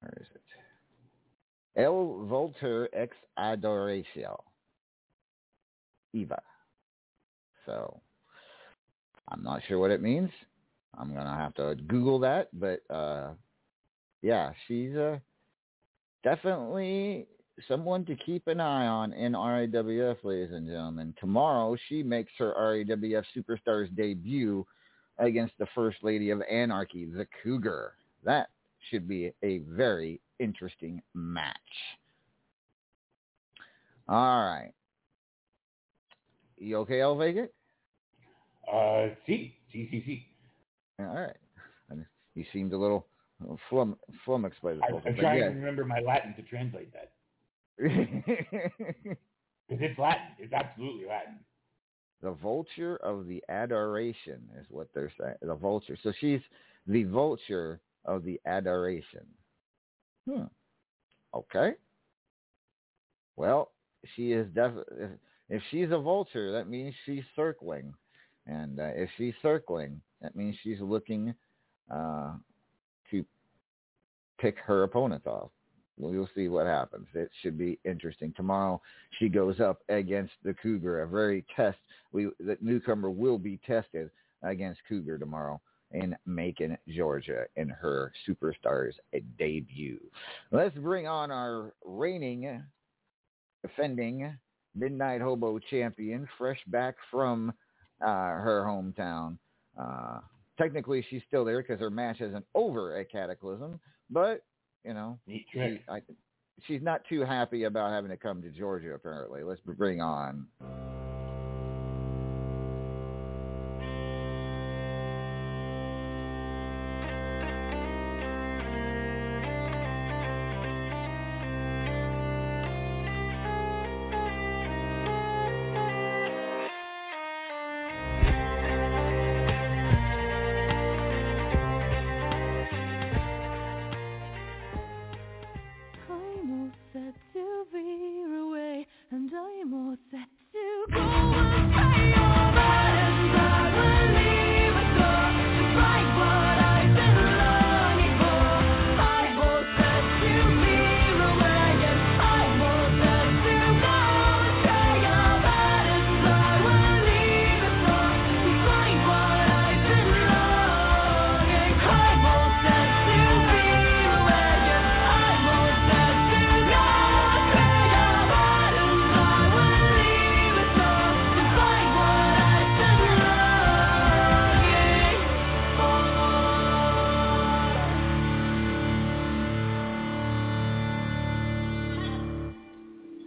Where is it? El Volter ex Adoratio. Eva. So I'm not sure what it means. I'm gonna have to Google that, but uh yeah, she's uh definitely someone to keep an eye on in RAWF, ladies and gentlemen. Tomorrow she makes her RAWF Superstars debut against the First Lady of Anarchy, the Cougar. That should be a very interesting match. All right. You okay, El Uh, C, C, C, C. All right. And You seemed a little, flum, flummoxed by the I, whole I'm trying but to remember my Latin to translate that. Because it's Latin. It's absolutely Latin. the vulture of the adoration is what they're saying. The vulture. So she's the vulture of the adoration. Hmm. Okay. Well, she is definitely. If she's a vulture, that means she's circling, and uh, if she's circling, that means she's looking uh, to pick her opponent off. We'll see what happens. It should be interesting. Tomorrow she goes up against the Cougar, a very test. We the newcomer will be tested against Cougar tomorrow, in Macon, Georgia, in her Superstars debut. Let's bring on our reigning, defending Midnight Hobo champion, fresh back from uh, her hometown. Uh, technically, she's still there because her match isn't over at Cataclysm, but you know, she. I, she's not too happy about having to come to Georgia. Apparently, let's bring on.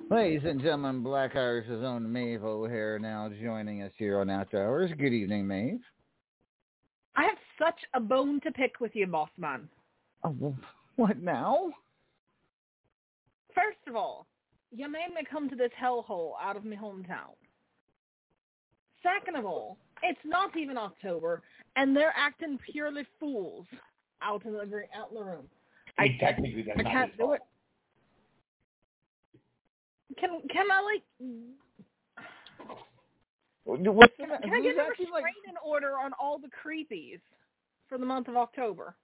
Ladies and gentlemen, Black Irish's own Maeve O'Hare now joining us here on After Hours. Good evening, Maeve. I have such a bone to pick with you, boss man. Oh, well, what now? First of all, you made me come to this hellhole out of my hometown. Second of all, it's not even October, and they're acting purely fools out in the gr- out in the room. I mean, technically, that's I not can't his do fault. it. Can can I like What's can, can I get a acting like- restraining order on all the creepies for the month of October?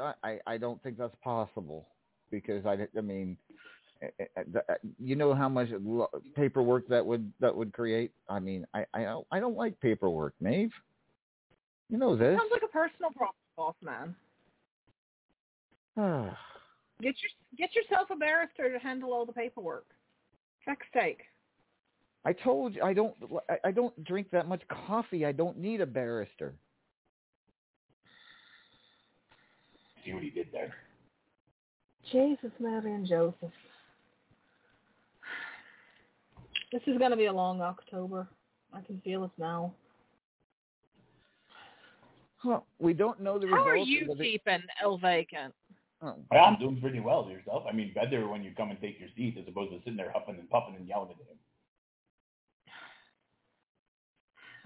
I, I- I don't think that's possible because I, I mean, eh, eh, eh, you know how much paperwork that would that would create. I mean, I I don't, I don't like paperwork, Maeve. You know this. Sounds like a personal problem, boss man. Get your get yourself a barrister to handle all the paperwork. Fuck's sake. I told you I don't I, I don't drink that much coffee. I don't need a barrister. See what he did there. Jesus, Mary, and Joseph. This is going to be a long October. I can feel it now. Well, we don't know the How are results. you of the- keeping El Vacant? Oh, Well, I'm doing pretty well to yourself. I mean, better when you come and take your seat as opposed to sitting there huffing and puffing and yelling at him.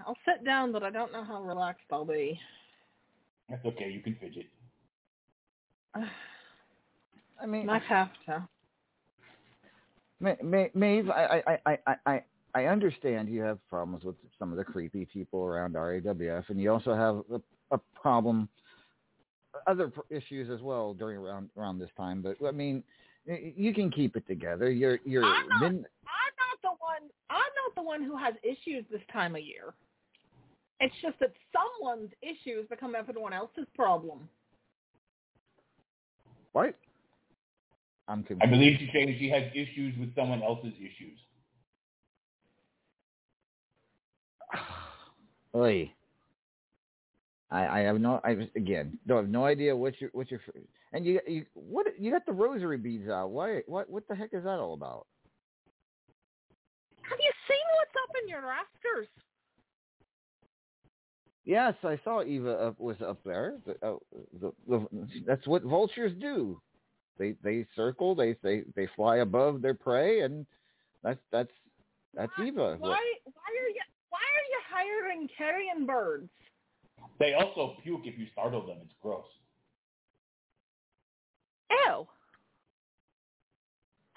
I'll sit down, but I don't know how relaxed I'll be. That's okay. You can fidget. I mean, Might have to. Ma- Ma- Maeve, I, I, I, I, I, I understand you have problems with some of the creepy people around RAWF, and you also have a, a problem, other issues as well during around around this time. But I mean, you can keep it together. You're you're I'm not, min- I'm not the one. I'm not the one who has issues this time of year. It's just that someone's issues become everyone else's problem. what? I'm confused. I believe she's saying she has issues with someone else's issues. Oy. I, I have no. I again don't have no idea what your what your and you you what you got the rosary beads out. Why? What what the heck is that all about? Have you seen what's up in your rafters? Yes, I saw Eva up, was up there. The, uh, the, the, that's what vultures do. They they circle. They they they fly above their prey, and that's that's that's Eva. Why? Why are you? Why are you hiring carrion birds? They also puke if you startle them. It's gross. Ew.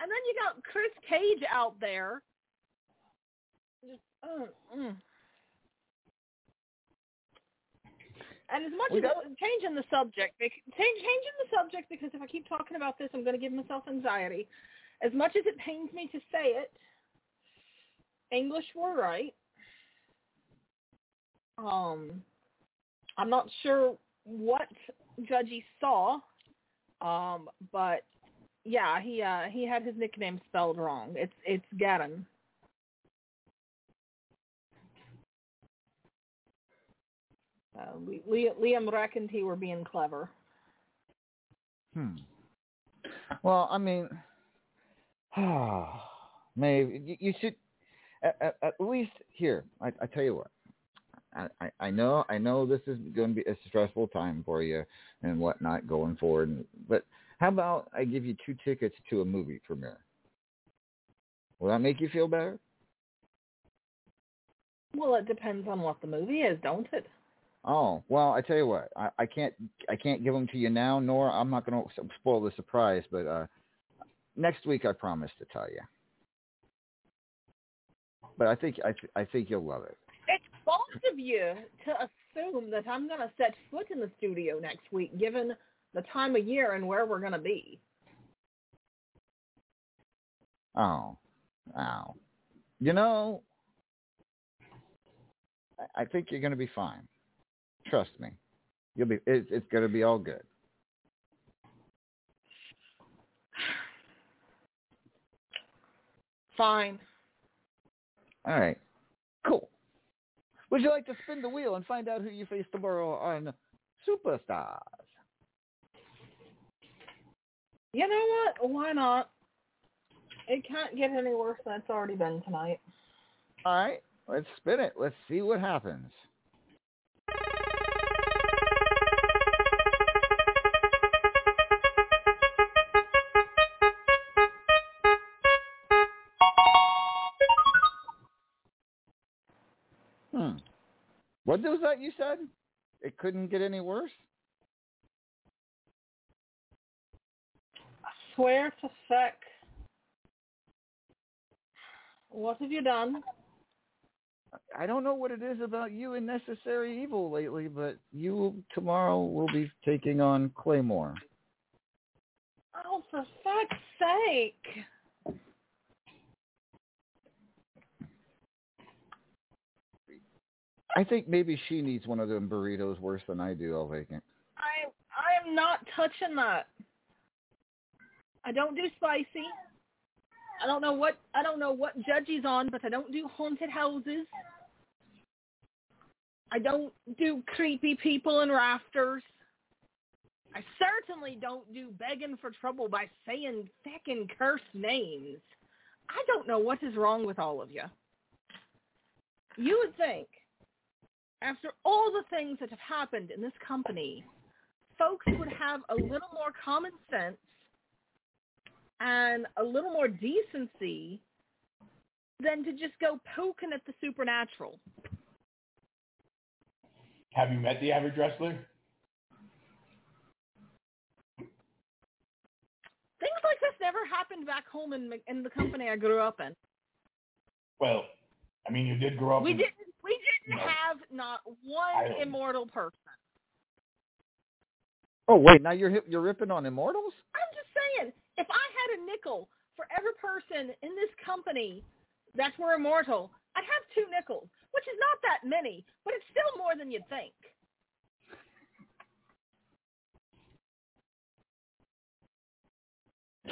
And then you got Chris Cage out there. Just, uh, mm. And as much We as got- changing the subject, change, changing the subject because if I keep talking about this, I'm going to give myself anxiety. As much as it pains me to say it, English were right. Um, I'm not sure what Judgy saw, um, but yeah, he uh, he had his nickname spelled wrong. It's it's Garin. Uh, Liam reckoned he were being clever. Hmm. Well, I mean, maybe you, you should at, at, at least here. I, I tell you what. I, I, I know I know this is going to be a stressful time for you and whatnot going forward, but how about I give you two tickets to a movie premiere? Will that make you feel better? Well, it depends on what the movie is, don't it? Oh well, I tell you what, I, I can't I can't give them to you now, nor I'm not going to spoil the surprise. But uh, next week, I promise to tell you. But I think I I think you'll love it. Of you to assume that I'm going to set foot in the studio next week, given the time of year and where we're going to be. Oh, oh, you know, I, think you're going to be fine. Trust me, you'll be. It, it's going to be all good. Fine. All right. Would you like to spin the wheel and find out who you face tomorrow on Superstars? You know what? Why not? It can't get any worse than it's already been tonight. All right, let's spin it. Let's see what happens. What was that you said? It couldn't get any worse? I swear to feck. What have you done? I don't know what it is about you and Necessary Evil lately, but you tomorrow will be taking on Claymore. Oh, for fuck's sake. I think maybe she needs one of them burritos worse than I do, El Vacant. I I am not touching that. I don't do spicy. I don't know what I don't know what Judgy's on, but I don't do haunted houses. I don't do creepy people in rafters. I certainly don't do begging for trouble by saying feckin' cursed names. I don't know what is wrong with all of you. You would think, after all the things that have happened in this company, folks would have a little more common sense and a little more decency than to just go poking at the supernatural. Have you met the average wrestler? Things like this never happened back home in in the company I grew up in. Well, I mean, you did grow up. We in, didn't we didn't No. have not one immortal person. Oh wait, now you're you're ripping on Immortals? I'm just saying, if I had a nickel for every person in this company that were immortal, I'd have two nickels, which is not that many, but it's still more than you'd think.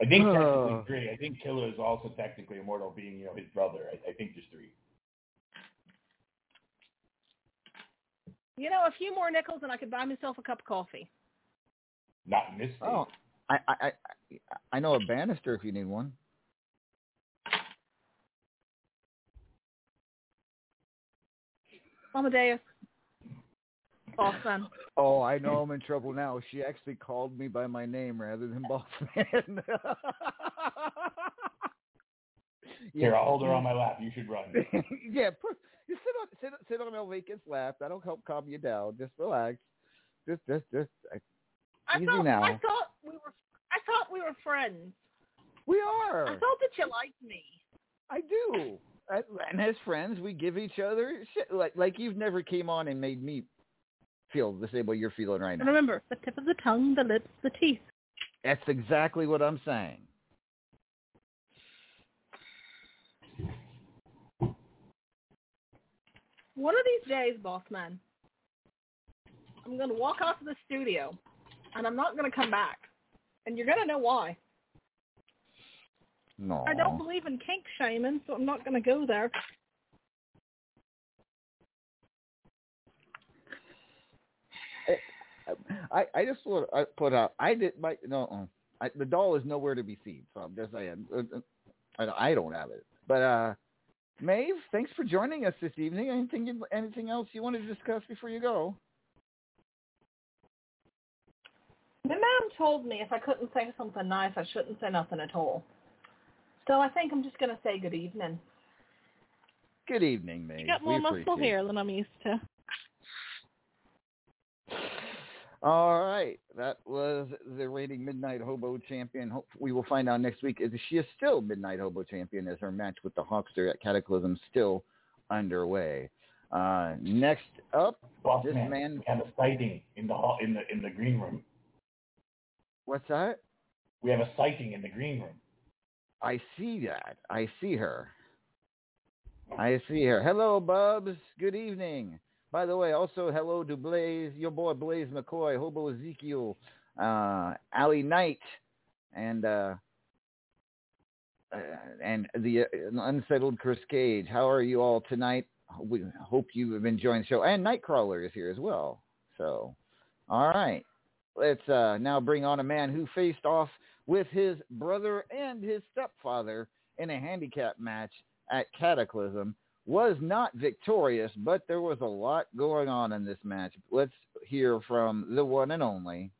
I think technically Oh. three. I think Killer is also technically immortal, being you know his brother. I, I think there's three. You know, a few more nickels and I could buy myself a cup of coffee. Not in this state. Oh, I I I I know a banister if you need one. Amadeus. Awesome. Oh, I know I'm in trouble now. She actually called me by my name rather than boss man. Here, I'll hold her on my lap. You should run. yeah, put, you sit on sit sit on El Vacant's lap. That'll help calm you down. Just relax. Just just just uh, I easy thought now. I thought we were I thought we were friends. we are. I thought that you liked me. I do. I, and as friends, we give each other shit. Like like you've never came on and made me feel the same way you're feeling right now. And now. remember, the tip of the tongue, the lips, the teeth. That's exactly what I'm saying. One of these days, boss man, I'm going to walk out of the studio, and I'm not going to come back. And you're going to know why. No. I don't believe in kink shaming, so I'm not going to go there. I I just want to put out. I did my no. uh, I, the doll is nowhere to be seen, so I'm just saying. uh, uh, I, I don't have it, but uh, Maeve, thanks for joining us this evening. Anything anything else you want to discuss before you go? My mom told me if I couldn't say something nice, I shouldn't say nothing at all. So I think I'm just going to say good evening. Good evening, Maeve. You got We more muscle appreciate here than I'm used to. All right, that was the reigning Midnight Hobo champion. Hope we will find out next week. Is she is still Midnight Hobo champion? Is her match with the Hawkster at Cataclysm still underway? Uh, next up, Boss this man, man. we have a sighting in the hall in the in the green room. What's that? We have a sighting in the green room. I see that. I see her. I see her. Hello, Bubs. Good evening. By the way, also hello to Blaze, your boy Blaze McCoy, Hobo Ezekiel, uh, Ali Knight, and uh, uh, and the uh, unsettled Chris Cage. How are you all tonight? We hope you have enjoyed the show. And Nightcrawler is here as well. So, all right. Let's uh, now bring on a man who faced off with his brother and his stepfather in a handicap match at Cataclysm. Was not victorious, but there was a lot going on in this match. Let's hear from the one and only.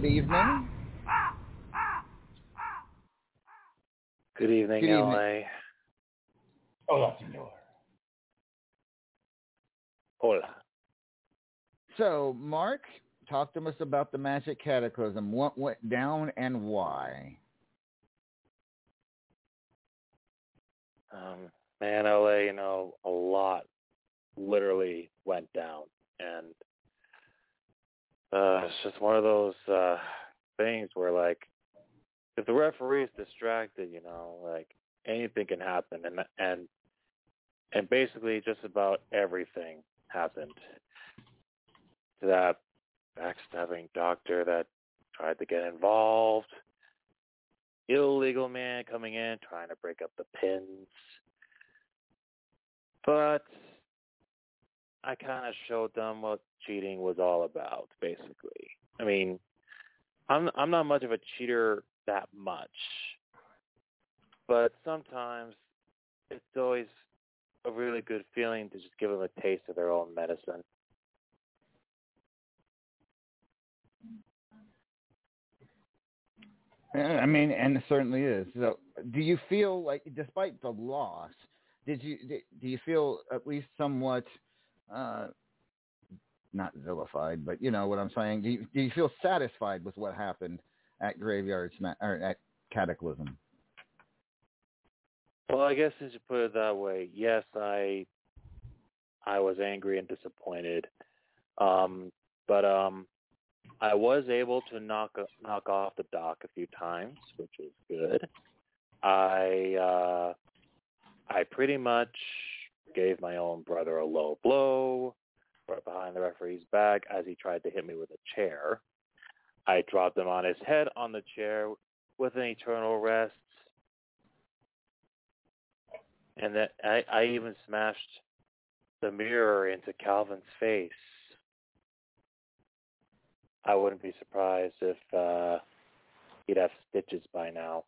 Good evening. Good evening, Good evening. LA. Hola, senor. Hola. So, Mark, talk to us about the Magic Cataclysm. What went down and why? Um, man, LA, you know, a lot literally went down. And uh, it's just one of those uh, things where, like, if the referee is distracted, you know, like anything can happen, and and and basically just about everything happened. To that backstabbing doctor that tried to get involved, illegal man coming in trying to break up the pins, but I kind of showed them what cheating was all about, basically. I mean, I'm I'm not much of a cheater that much, but sometimes it's always a really good feeling to just give them a taste of their own medicine. I mean, and it certainly is. So, do you feel like, despite the loss, did you do you feel at least somewhat, uh, not vilified, but you know what I'm saying? Do you, do you feel satisfied with what happened at Graveyard Sma- or at Cataclysm? Well, I guess since you put it that way, yes, I I was angry and disappointed. Um, but um, I was able to knock knock off the dock a few times, which is good. I uh, I pretty much gave my own brother a low blow right behind the referee's back as he tried to hit me with a chair. I dropped him on his head on the chair with an eternal rest. And that I, I even smashed the mirror into Calvin's face. I wouldn't be surprised if uh, he'd have stitches by now.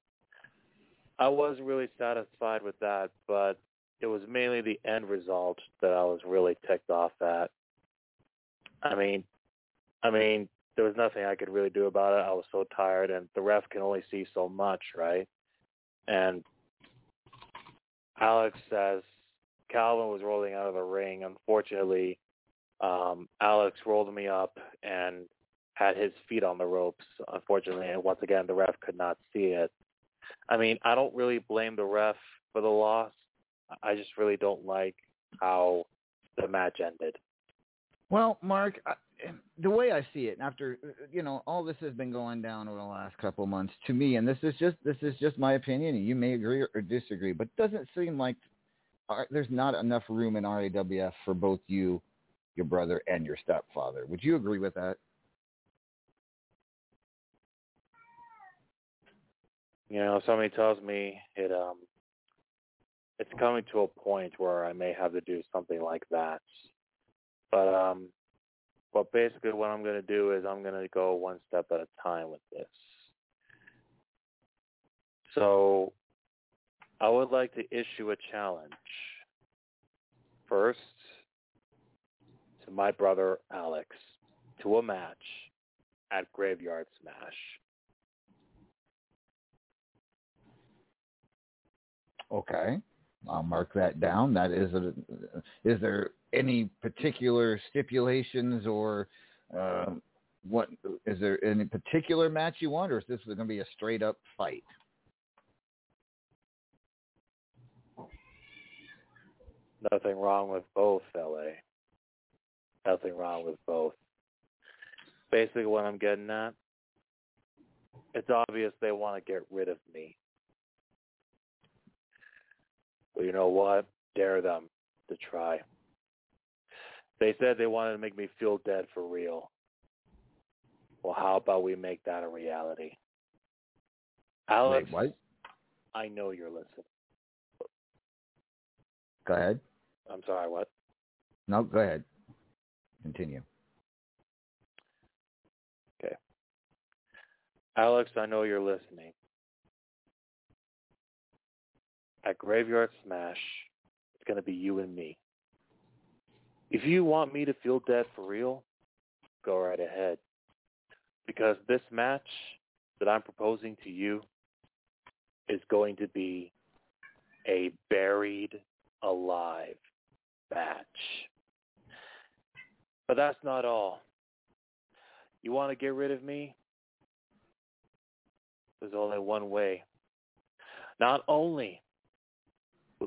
I wasn't really satisfied with that, but it was mainly the end result that I was really ticked off at. I mean, I mean, there was nothing I could really do about it. I was so tired, and the ref can only see so much, right? And Alex says Calvin was rolling out of the ring. Unfortunately, um, Alex rolled me up and had his feet on the ropes. Unfortunately, and once again, the ref could not see it. I mean, I don't really blame the ref for the loss. I just really don't like how the match ended. Well, Mark, I- the way I see it, after you know all this has been going down over the last couple of months, to me, and this is just this is just my opinion, and you may agree or disagree, but it doesn't seem like there's not enough room in RAWF for both you, your brother, and your stepfather. Would you agree with that? You know, somebody tells me it um it's coming to a point where I may have to do something like that. But um but basically what I'm gonna do is I'm gonna go one step at a time with this. So I would like to issue a challenge. First to my brother Alex to a match at Graveyard Smash. Okay, I'll mark that down. That is a. Is there any particular stipulations or uh, what? Is there any particular match you want, or is this going to be a straight up fight? Nothing wrong with both, LA. Nothing wrong with both. Basically, what I'm getting at, it's obvious they want to get rid of me. You know what? Dare them to try. They said they wanted to make me feel dead for real. Well, how about we make that a reality? Alex, Wait, what? I know you're listening. Go ahead. I'm sorry, what? No, go ahead. Continue. Okay. Alex, I know you're listening. At Graveyard Smash, it's going to be you and me. If you want me to feel dead for real, go right ahead. Because this match that I'm proposing to you is going to be a buried alive match. But that's not all. You want to get rid of me? There's only one way. Not only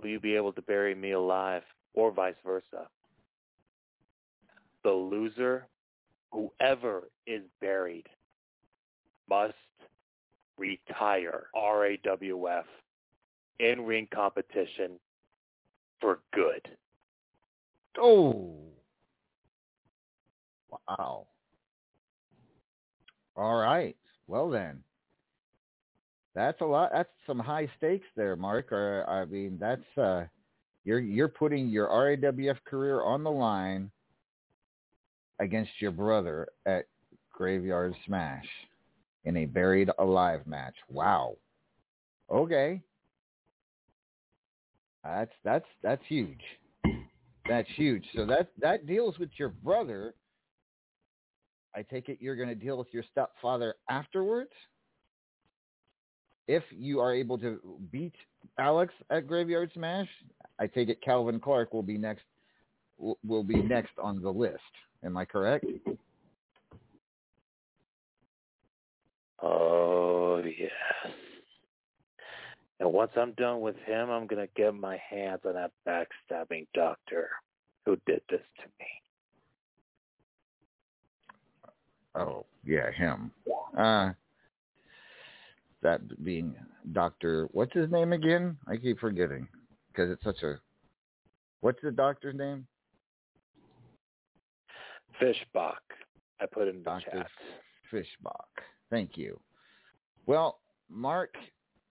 will you be able to bury me alive, or vice versa, the loser, whoever is buried, must retire RAWF in ring competition for good. Oh. Wow. All right. Well then. That's a lot that's some high stakes there, Mark. Or I mean that's uh you're you're putting your RAWF career on the line against your brother at Graveyard Smash in a buried alive match. Wow. Okay. That's that's that's huge. That's huge. So that that deals with your brother. I take it you're going to deal with your stepfather afterwards. If you are able to beat Alex at Graveyard Smash, I take it Calvin Clark will be next. Will be next on the list. Am I correct? Oh, yes. And once I'm done with him, I'm going to get my hands on that backstabbing doctor who did this to me. Oh, yeah, him. Uh, that being Doctor, what's his name again? I keep forgetting because it's such a. What's the doctor's name? Fishbach. I put in the Doctor chat. Fishbach. Thank you. Well, Mark,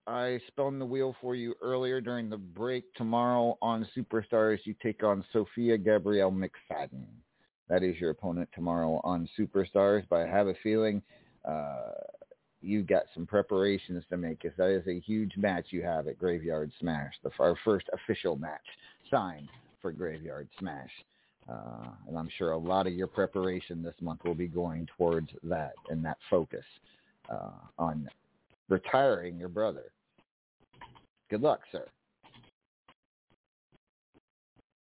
I spun the wheel for you earlier during the break. Tomorrow on Superstars, you take on Sophia Gabrielle McFadden. That is your opponent tomorrow on Superstars. But I have a feeling uh, you've got some preparations to make because that is a huge match you have at Graveyard Smash, the our first official match signed for Graveyard Smash. Uh, and I'm sure a lot of your preparation this month will be going towards that and that focus uh, on retiring your brother. Good luck, sir.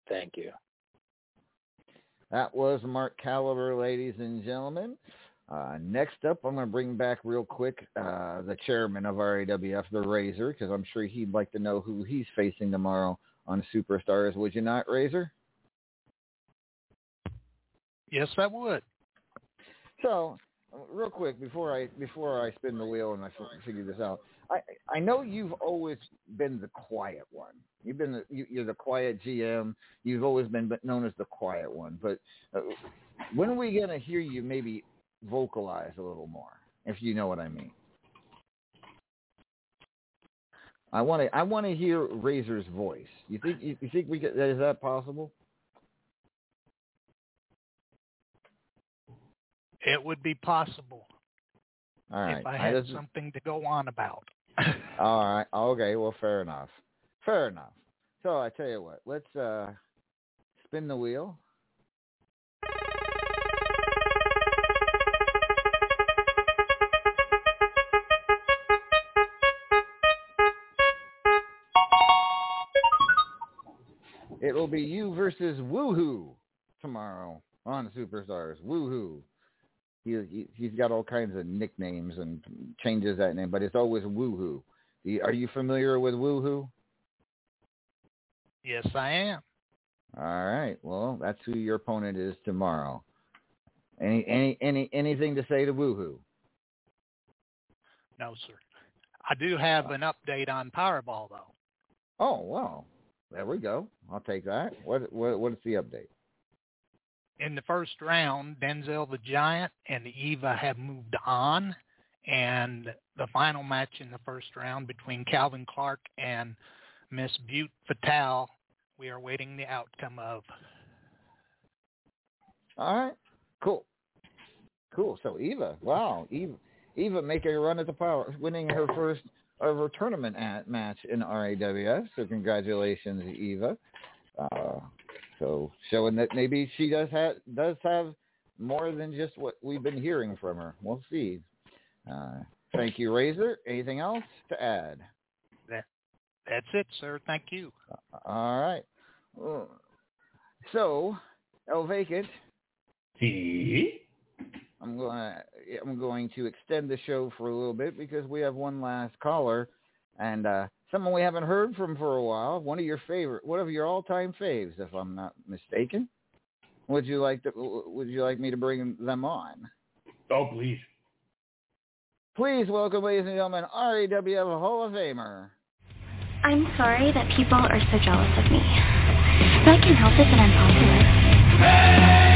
Thank you. That was Mark Caliber, ladies and gentlemen. Uh, next up, I'm going to bring back real quick uh, the chairman of RAWF, the Razor, because I'm sure he'd like to know who he's facing tomorrow on Superstars. Would you not, Razor? Yes, I would. So, real quick before I before I spin the wheel and I figure this out, I I know you've always been the quiet one. You've been the, you, you're the quiet GM. You've always been known as the quiet one. But uh, when are we gonna hear you maybe vocalize a little more, if you know what I mean? I want to I want to hear Razor's voice. You think you, you think we get is that possible? It would be possible All right. if I had just- something to go on about. All right. Okay. Well, fair enough. Fair enough. So I tell you what. Let's uh, spin the wheel. It will be you versus Woohoo tomorrow on Superstars. Woohoo. He, he he's got all kinds of nicknames and changes that name, but it's always Woohoo. Are you familiar with Woohoo? Yes, I am. All right. Well, that's who your opponent is tomorrow. Any any any anything to say to Woohoo? No, sir. I do have an update on Powerball, though. Oh well, there we go. I'll take that. What what what is the update? In the first round, Denzel the Giant and Eva have moved on, and the final match in the first round between Calvin Clark and Miss Butte Fatal, we are waiting the outcome of. All right. Cool. Cool. So Eva, wow, Eva, Eva making a run at the power, winning her first of her tournament at, match in RAWF. So congratulations, Eva. Uh, so showing that maybe she does have does have more than just what we've been hearing from her. We'll see. Uh, thank you, Razor. Anything else to add? That, that's it, sir. Thank you. All right. Uh, So, El Vacant. I'm going to I'm going to extend the show for a little bit because we have one last caller and uh someone we haven't heard from for a while. One of your favorite, one of your all-time faves, if I'm not mistaken. Would you like to? Would you like me to bring them on? Oh, please. Please welcome, ladies and gentlemen, RAWF Hall of Famer. I'm sorry that people are so jealous of me. But I can't help it that I'm popular. This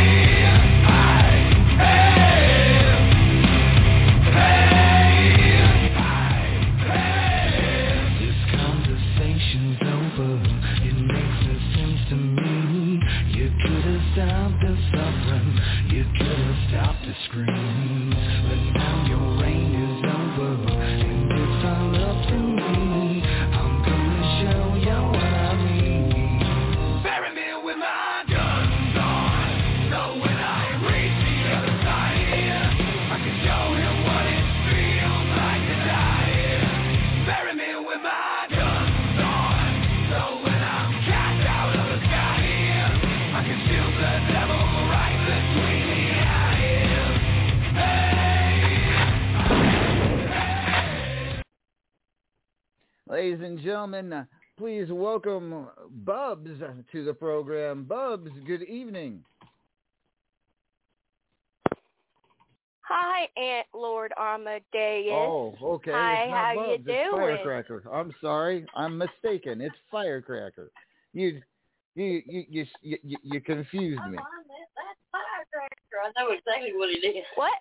stopped Ladies and gentlemen, please welcome Bubs to the program. Bubs, good evening. Hi, Aunt Lord Amadeus. Oh, okay. Hi, it's not how Bubs, you it's doing? Firecracker. I'm sorry, I'm mistaken. It's Firecracker. You, you, you, you, you, you, you confused me. That's firecracker. I know exactly what it is. What?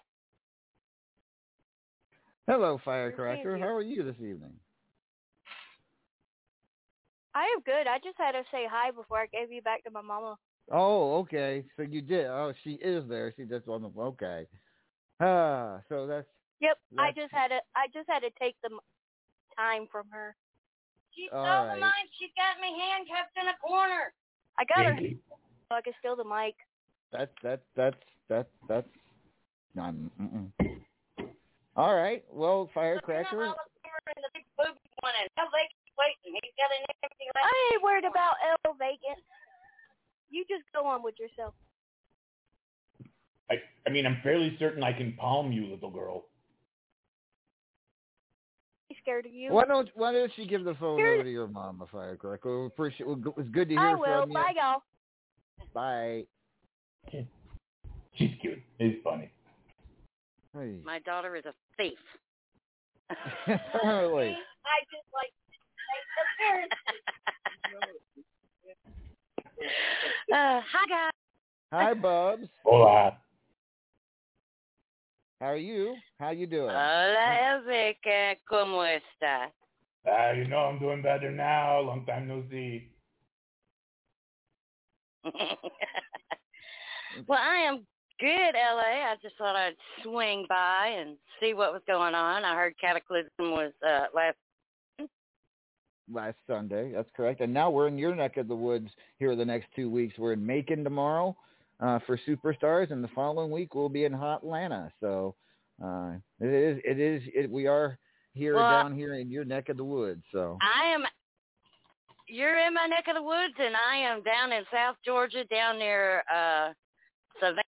Hello, Firecracker. How are you this evening? I am good. I just had to say hi before I gave you back to my mama. Oh, okay. So you did. Oh, she is there. She just on the. Okay. Ah, so that's Yep, I just had to. I just had to take the time from her. She All stole the right. mic. She got me handcuffed in a corner. I got her Yankee. so I could steal the mic. that's that's that's that's that's. Um, mm-mm. All right. Well, Firecracker. And the big booby one, and now they keep waiting. He's got an empty leg. I ain't worried about El Vacant. You just go on with yourself. I, I mean, I'm fairly certain I can palm you, little girl. He's scared of you. Why don't Why don't you give the phone Here- over to your mama, Firecracker? We'll appreciate. It was good to hear I from will. you. Bye, y'all. Bye. She's cute. It's funny. Hey. My daughter is a thief. Really? I just like uh, hi guys. Hi, Bubs. Hola. How are you? How you doing? Hola, Elvika. ¿Cómo está? Ah, you know I'm doing better now. Long time no see. well, I am good, LA. I just thought I'd swing by and see what was going on. I heard Cataclysm was uh last Last Sunday. That's correct. And now we're in your neck of the woods here the next two weeks. We're in Macon tomorrow uh, for Superstars, and the following week we'll be in Hotlanta. So uh, it is. It is. It, we are here Well, down here in your neck of the woods. So I am you're in my neck of the woods and I am down in South Georgia, down near uh Savannah.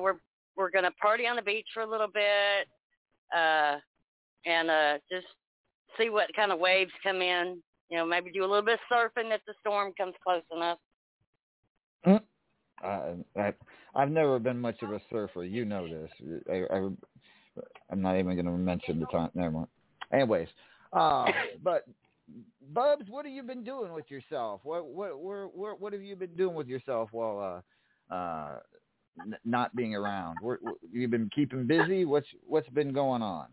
We're we're gonna party on the beach for a little bit, uh and uh just see what kind of waves come in. You know, maybe do a little bit of surfing if the storm comes close enough. uh, I, I've never been much of a surfer. You know this. I, I, I'm not even going to mention the time. Never mind. Anyways, uh, but Bubs, what have you been doing with yourself? What what where, where, what have you been doing with yourself while uh uh n- not being around? Where, where, you've been keeping busy. What's what's been going on?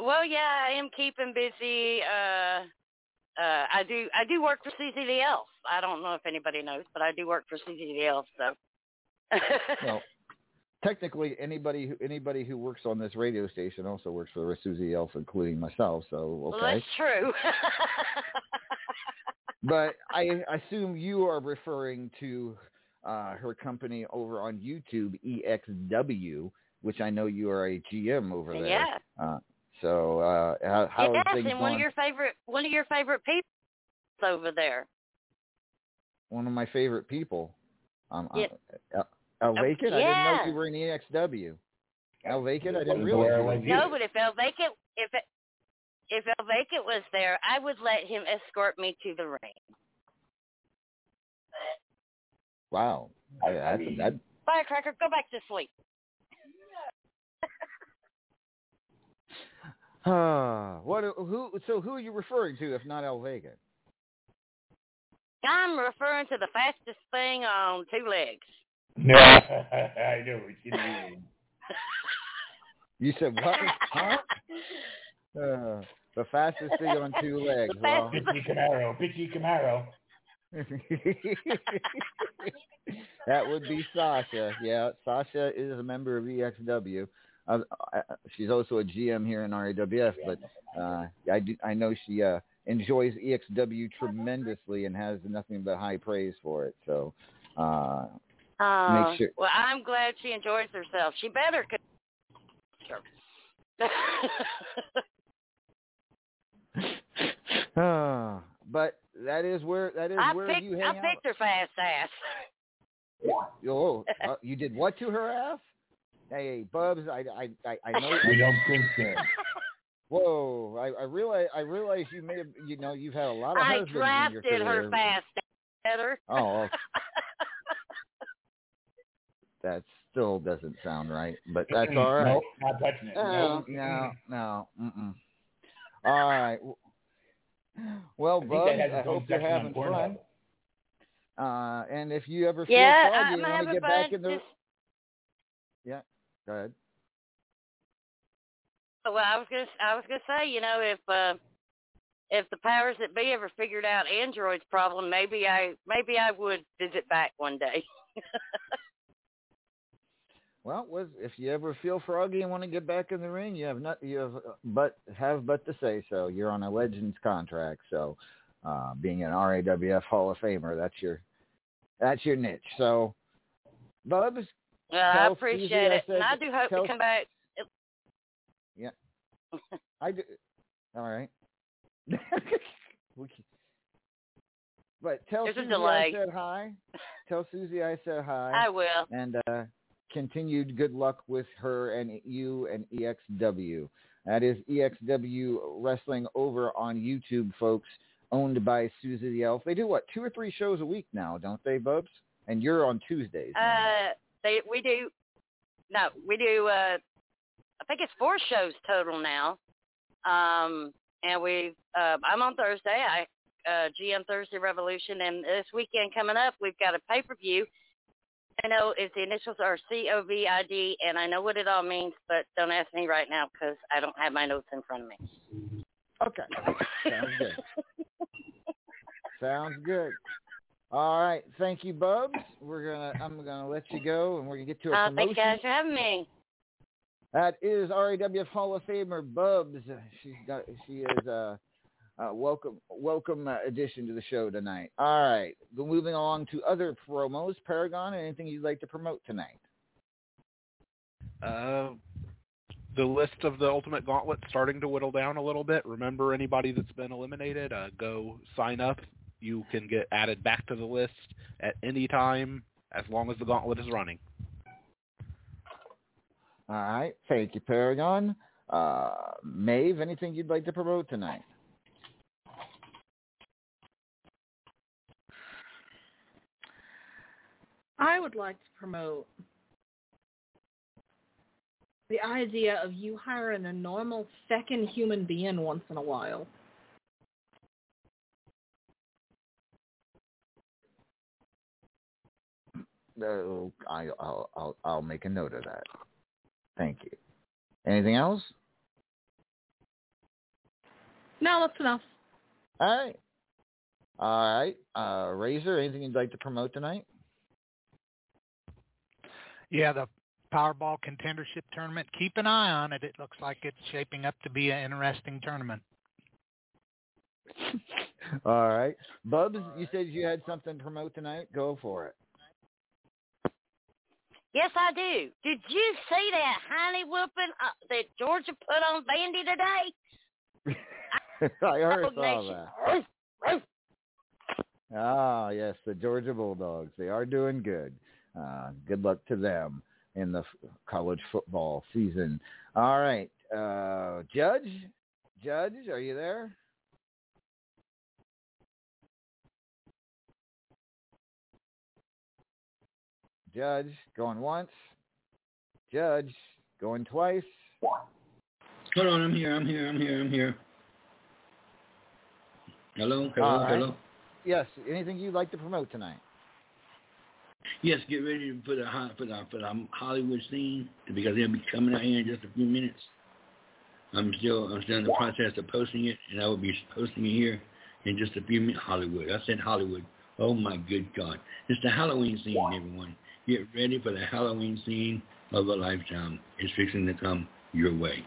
Well, yeah, I am keeping busy. Uh uh I do I do work for CCDL. I don't know if anybody knows, but I do work for CCDL, so Well, technically, anybody who anybody who works on this radio station also works for Susie Elf, including myself. So Well, okay. that's true. but I assume you are referring to uh, her company over on YouTube, EXW, which I know you are a GM over there. Yeah. Uh, so uh, how, how yes, are things and one going? of your favorite one of your favorite people is over there. One of my favorite people. Um, Yeah. uh, El Oh, Vacant? I didn't know you were in EXW. El Vacant? I didn't Wasn't where I realize. was you were- No, but if El Vacant if it, if El Vacant was there, I would let him escort me to the ring. Wow. I, that's, that, Firecracker, go back to sleep. What? Who? So who are you referring to, if not El Vacant? I'm referring to the fastest thing on two legs. No, I know what you mean. You said what? huh? Uh, the fastest thing on two legs. Well, Pitchy Camaro, Pitchy Camaro. that would be Sasha. Yeah, Sasha is a member of EXW. Uh, she's also a GM here in RAWF, but uh, I do, I know she uh, enjoys EXW tremendously and has nothing but high praise for it. So uh, Uh, Make sure- Well, I'm glad she enjoys herself. She better. co- uh, but that is where that is I where picked you I hang out. picked her fast ass. Oh, uh, you did what to her ass? Hey, Bubs, I I I, I know. We don't think so. Whoa, I, I realize I realize you may have you know you've had a lot of I husbands in your drafted her fast at. Oh, that still doesn't sound right, but that's all right. Nope, not touching it. Oh, Nope. no, no, mm-mm. All right. Well, I Bubs, that has I hope you're having fun. Uh, and if you ever feel Yeah, foggy I'm and want to get back in the Just yeah, go ahead. well, I was gonna I was gonna say, you know, if uh, if the powers that be ever figured out Android's problem, maybe I maybe I would visit back one day. Well, was if you ever feel froggy and want to get back in the ring, you have not you have but have but to say so. You're on a Legends contract, so uh, being an RAWF Hall of Famer, that's your that's your niche. So, Bubs, well, I appreciate Susie I it, and I do hope tell- to come back. Yeah, I do. All right. But tell There's Susie. I said hi. Tell Susie I said hi. I will. And uh, continued good luck with her and you and EXW. That is EXW Wrestling over on YouTube, folks, owned by Susie the Elf. They do what, two or three shows a week now, don't they, Bubs? And you're on Tuesdays. Uh, they we do no, we do. uh I think it's four shows total now. Um, and we uh, I'm on Thursday. I uh, GM Thursday Revolution, and this weekend coming up, we've got a pay per view. I know it's the initials are C O V I D, and I know what it all means, but don't ask me right now because I don't have my notes in front of me. Okay. Sounds good. Sounds good. All right. Thank you, Bubs. We're gonna I'm gonna let you go and we're gonna get to a Uh, promotion. thank you guys for having me. That is RAWF Hall of Famer Bubs. She's got she is uh, uh welcome welcome uh, addition to the show tonight. All right, go moving along to other promos. Paragon, anything you'd like to promote tonight? Uh, the list of the Ultimate Gauntlet starting to whittle down a little bit. Remember, anybody that's been eliminated, uh, go sign up. You can get added back to the list at any time as long as the Gauntlet is running. All right, thank you, Paragon. Uh, Maeve, anything you'd like to promote tonight? I would like to promote the idea of you hiring a normal second human being once in a while. Uh, I, I'll, I'll I'll make a note of that. Thank you. Anything else? No, that's enough. All right. All right. Uh, Razor, anything you'd like to promote tonight? Yeah, the Powerball Contendership Tournament. Keep an eye on it. It looks like it's shaping up to be an interesting tournament. All right. Bubs, you said you had something to promote tonight. Go for it. Yes, I do. Did you see that honey whooping uh, that Georgia put on Vandy today? I heard saw that. Ah, yes, the Georgia Bulldogs. They are doing good. Uh, good luck to them in the f- college football season. All right, uh, Judge, Judge, are you there? Judge, going once. Judge, going twice. Hold on, I'm here, I'm here, I'm here, I'm here. Hello, hello, All right. hello. Yes, anything you'd like to promote tonight? Yes, get ready for the ho- for the for the Hollywood scene because they'll be coming out here in just a few minutes. I'm still I'm still in the process of posting it, and I will be posting it here in just a few minutes. Hollywood, I said Hollywood. Oh my good God! It's the Halloween scene, everyone. Get ready for the Halloween scene of a lifetime. It's fixing to come your way.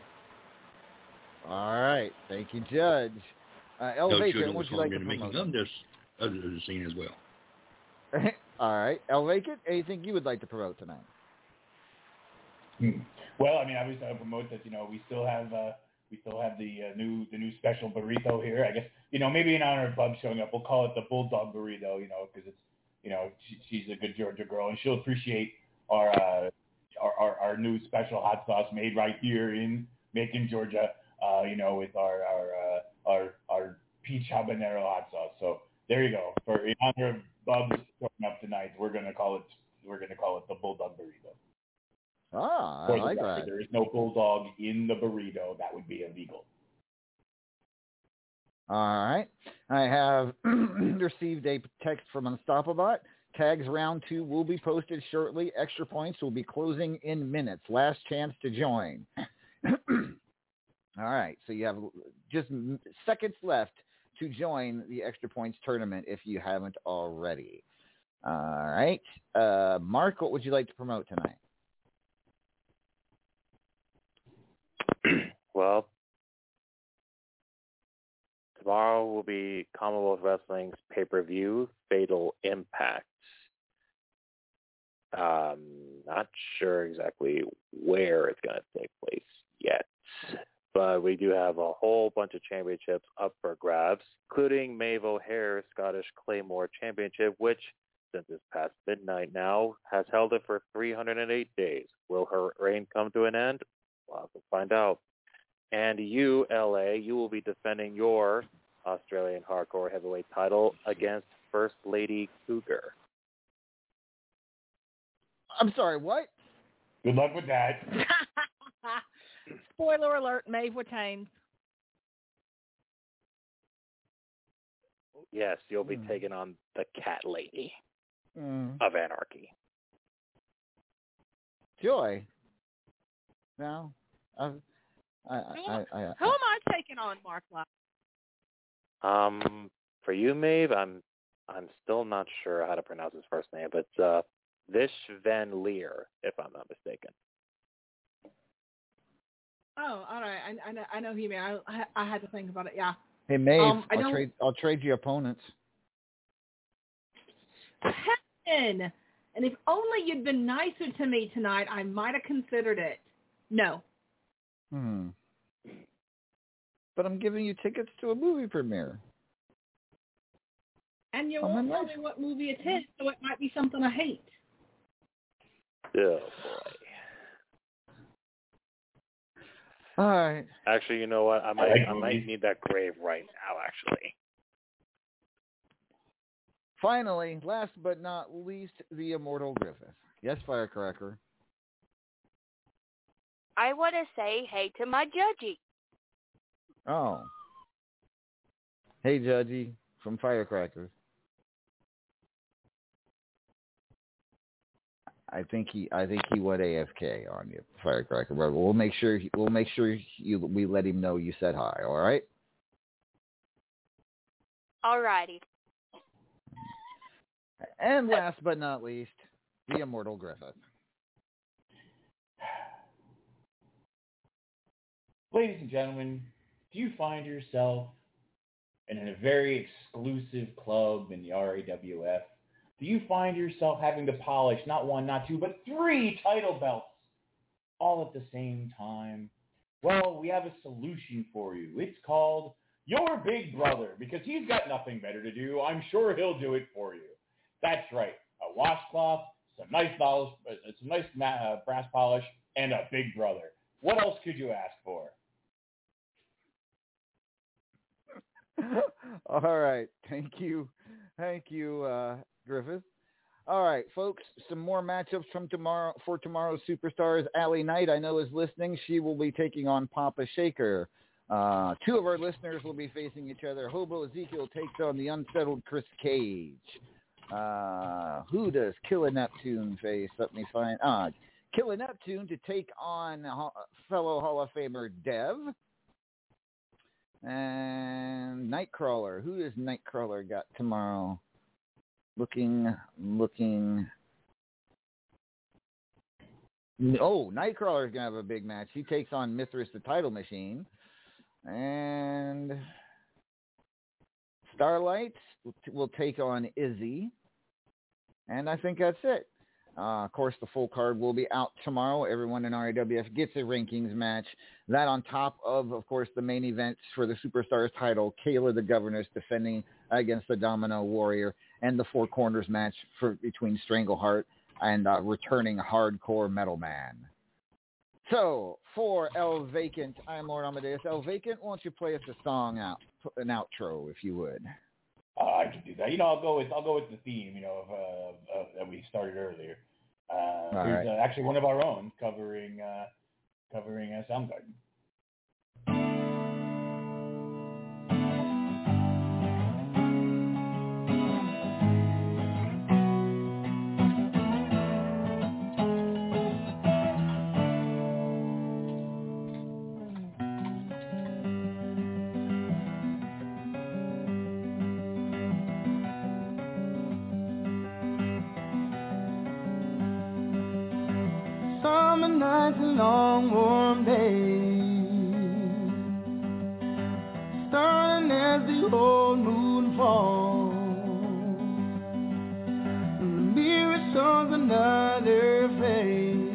All right, thank you, Judge. Uh, No Elevation, children what was would you like to in the making promote? of this of the scene as well. All right, El Vacant, anything you would like to promote tonight? Hmm. Well, I mean, obviously, I'll promote that. You know, we still have uh, we still have the uh, new the new special burrito here. I guess you know maybe in honor of Bub showing up, we'll call it the Bulldog burrito. You know, because it's you know she, she's a good Georgia girl and she'll appreciate our, uh, our our our new special hot sauce made right here in Macon, Georgia. Uh, you know, with our our uh, our our peach habanero hot sauce. So there you go. For in honor of Bub's showing up tonight, we're gonna call it we're gonna call it the Bulldog burrito. Ah, I like that. There is no bulldog in the burrito. That would be illegal. All right. I have received a text from Unstoppabot. Tags round two will be posted shortly. Extra points will be closing in minutes. Last chance to join. All right, so you have just seconds left to join the extra points tournament if you haven't already. All right, uh, Mark, what would you like to promote tonight? Well, tomorrow will be Commonwealth Wrestling's pay-per-view, Fatal Impact. Um, not sure exactly where it's going to take place yet, but we do have a whole bunch of championships up for grabs, including Maeve O'Hare's Scottish Claymore Championship, which, since it's past midnight now, has held it for 308 days. Will her reign come to an end? We'll have to find out. And you, LA, you will be defending your Australian hardcore heavyweight title against First Lady Cougar. I'm sorry, what? Good luck with that. Spoiler alert, Maeve retains. Yes, you'll be taking on the Cat Lady Mm. of Anarchy. Joy. No, I, I, I, I, Who am I taking on, Mark Lyle? Um, for you, Maeve, I'm I'm still not sure how to pronounce his first name, but uh, Vish Van Leer, if I'm not mistaken. Oh, all right. I, I know. I know he may. I, I I had to think about it. Yeah. Hey, Maeve, Um, I I'll trade. I'll trade you opponents. Heaven. And if only you'd been nicer to me tonight, I might have considered it. No. Hmm. But I'm giving you tickets to a movie premiere. And you I'm won't tell me what movie it is, so it might be something I hate. Yeah, boy. All right. Actually, you know what? I might like I might need that grave right now. Actually. Finally, last but not least, the immortal Griffith. Yes, Firecracker. I want to say hey to my judgy. Oh. Hey, Judgy from Firecrackers. I think he, I think he went AFK on you, Firecracker. But we'll make sure, we'll make sure you, we let him know you said hi. All right. Alrighty. And last but not least, the immortal Griffith. Ladies and gentlemen, do you find yourself in a very exclusive club in the RAWF? Do you find yourself having to polish not one, not two, but three title belts all at the same time? Well, we have a solution for you. It's called Your Big Brother because he's got nothing better to do. I'm sure he'll do it for you. That's right. A washcloth, some nice polish, uh, some nice uh, brass polish, and a big brother. What else could you ask for? All right. Thank you. Thank you, uh, Griffith. All right, folks, some more matchups from tomorrow for tomorrow's superstars. Allie Knight, I know, is listening. She will be taking on Papa Shaker. Uh, two of our listeners will be facing each other. Hobo Ezekiel takes on the unsettled Chris Cage. Uh, who does Killer Neptune face? Let me find. Uh, Killer Neptune to take on fellow Hall of Famer Dev. And Nightcrawler. Who does Nightcrawler got tomorrow? Looking, looking. Oh, Nightcrawler's gonna have a big match. He takes on Mithras the Title Machine, and Starlight will- will take on Izzy, and I think that's it. Uh, of course, the full card will be out tomorrow. Everyone in RAWF gets a rankings match. That on top of, of course, the main events for the Superstars title, Kayla the Governess defending against the Domino Warrior, and the Four Corners match for between Strangleheart and uh, returning Hardcore Metal Man. So, for El Vacant, I'm Lord Amadeus. El Vacant, why don't you play us a song out, an outro, if you would? Uh, I can do that. You know, I'll go with I'll go with the theme. You know, of, uh, uh, that we started earlier. Uh, here's right. uh, actually one of our own covering uh, covering uh, Soundgarden. as the old moon falls. And the mirror shows another face,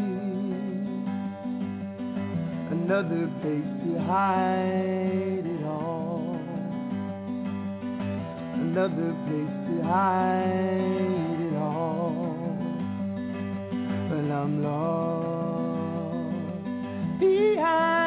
another place to hide it all, another place to hide it all. But I'm lost behind.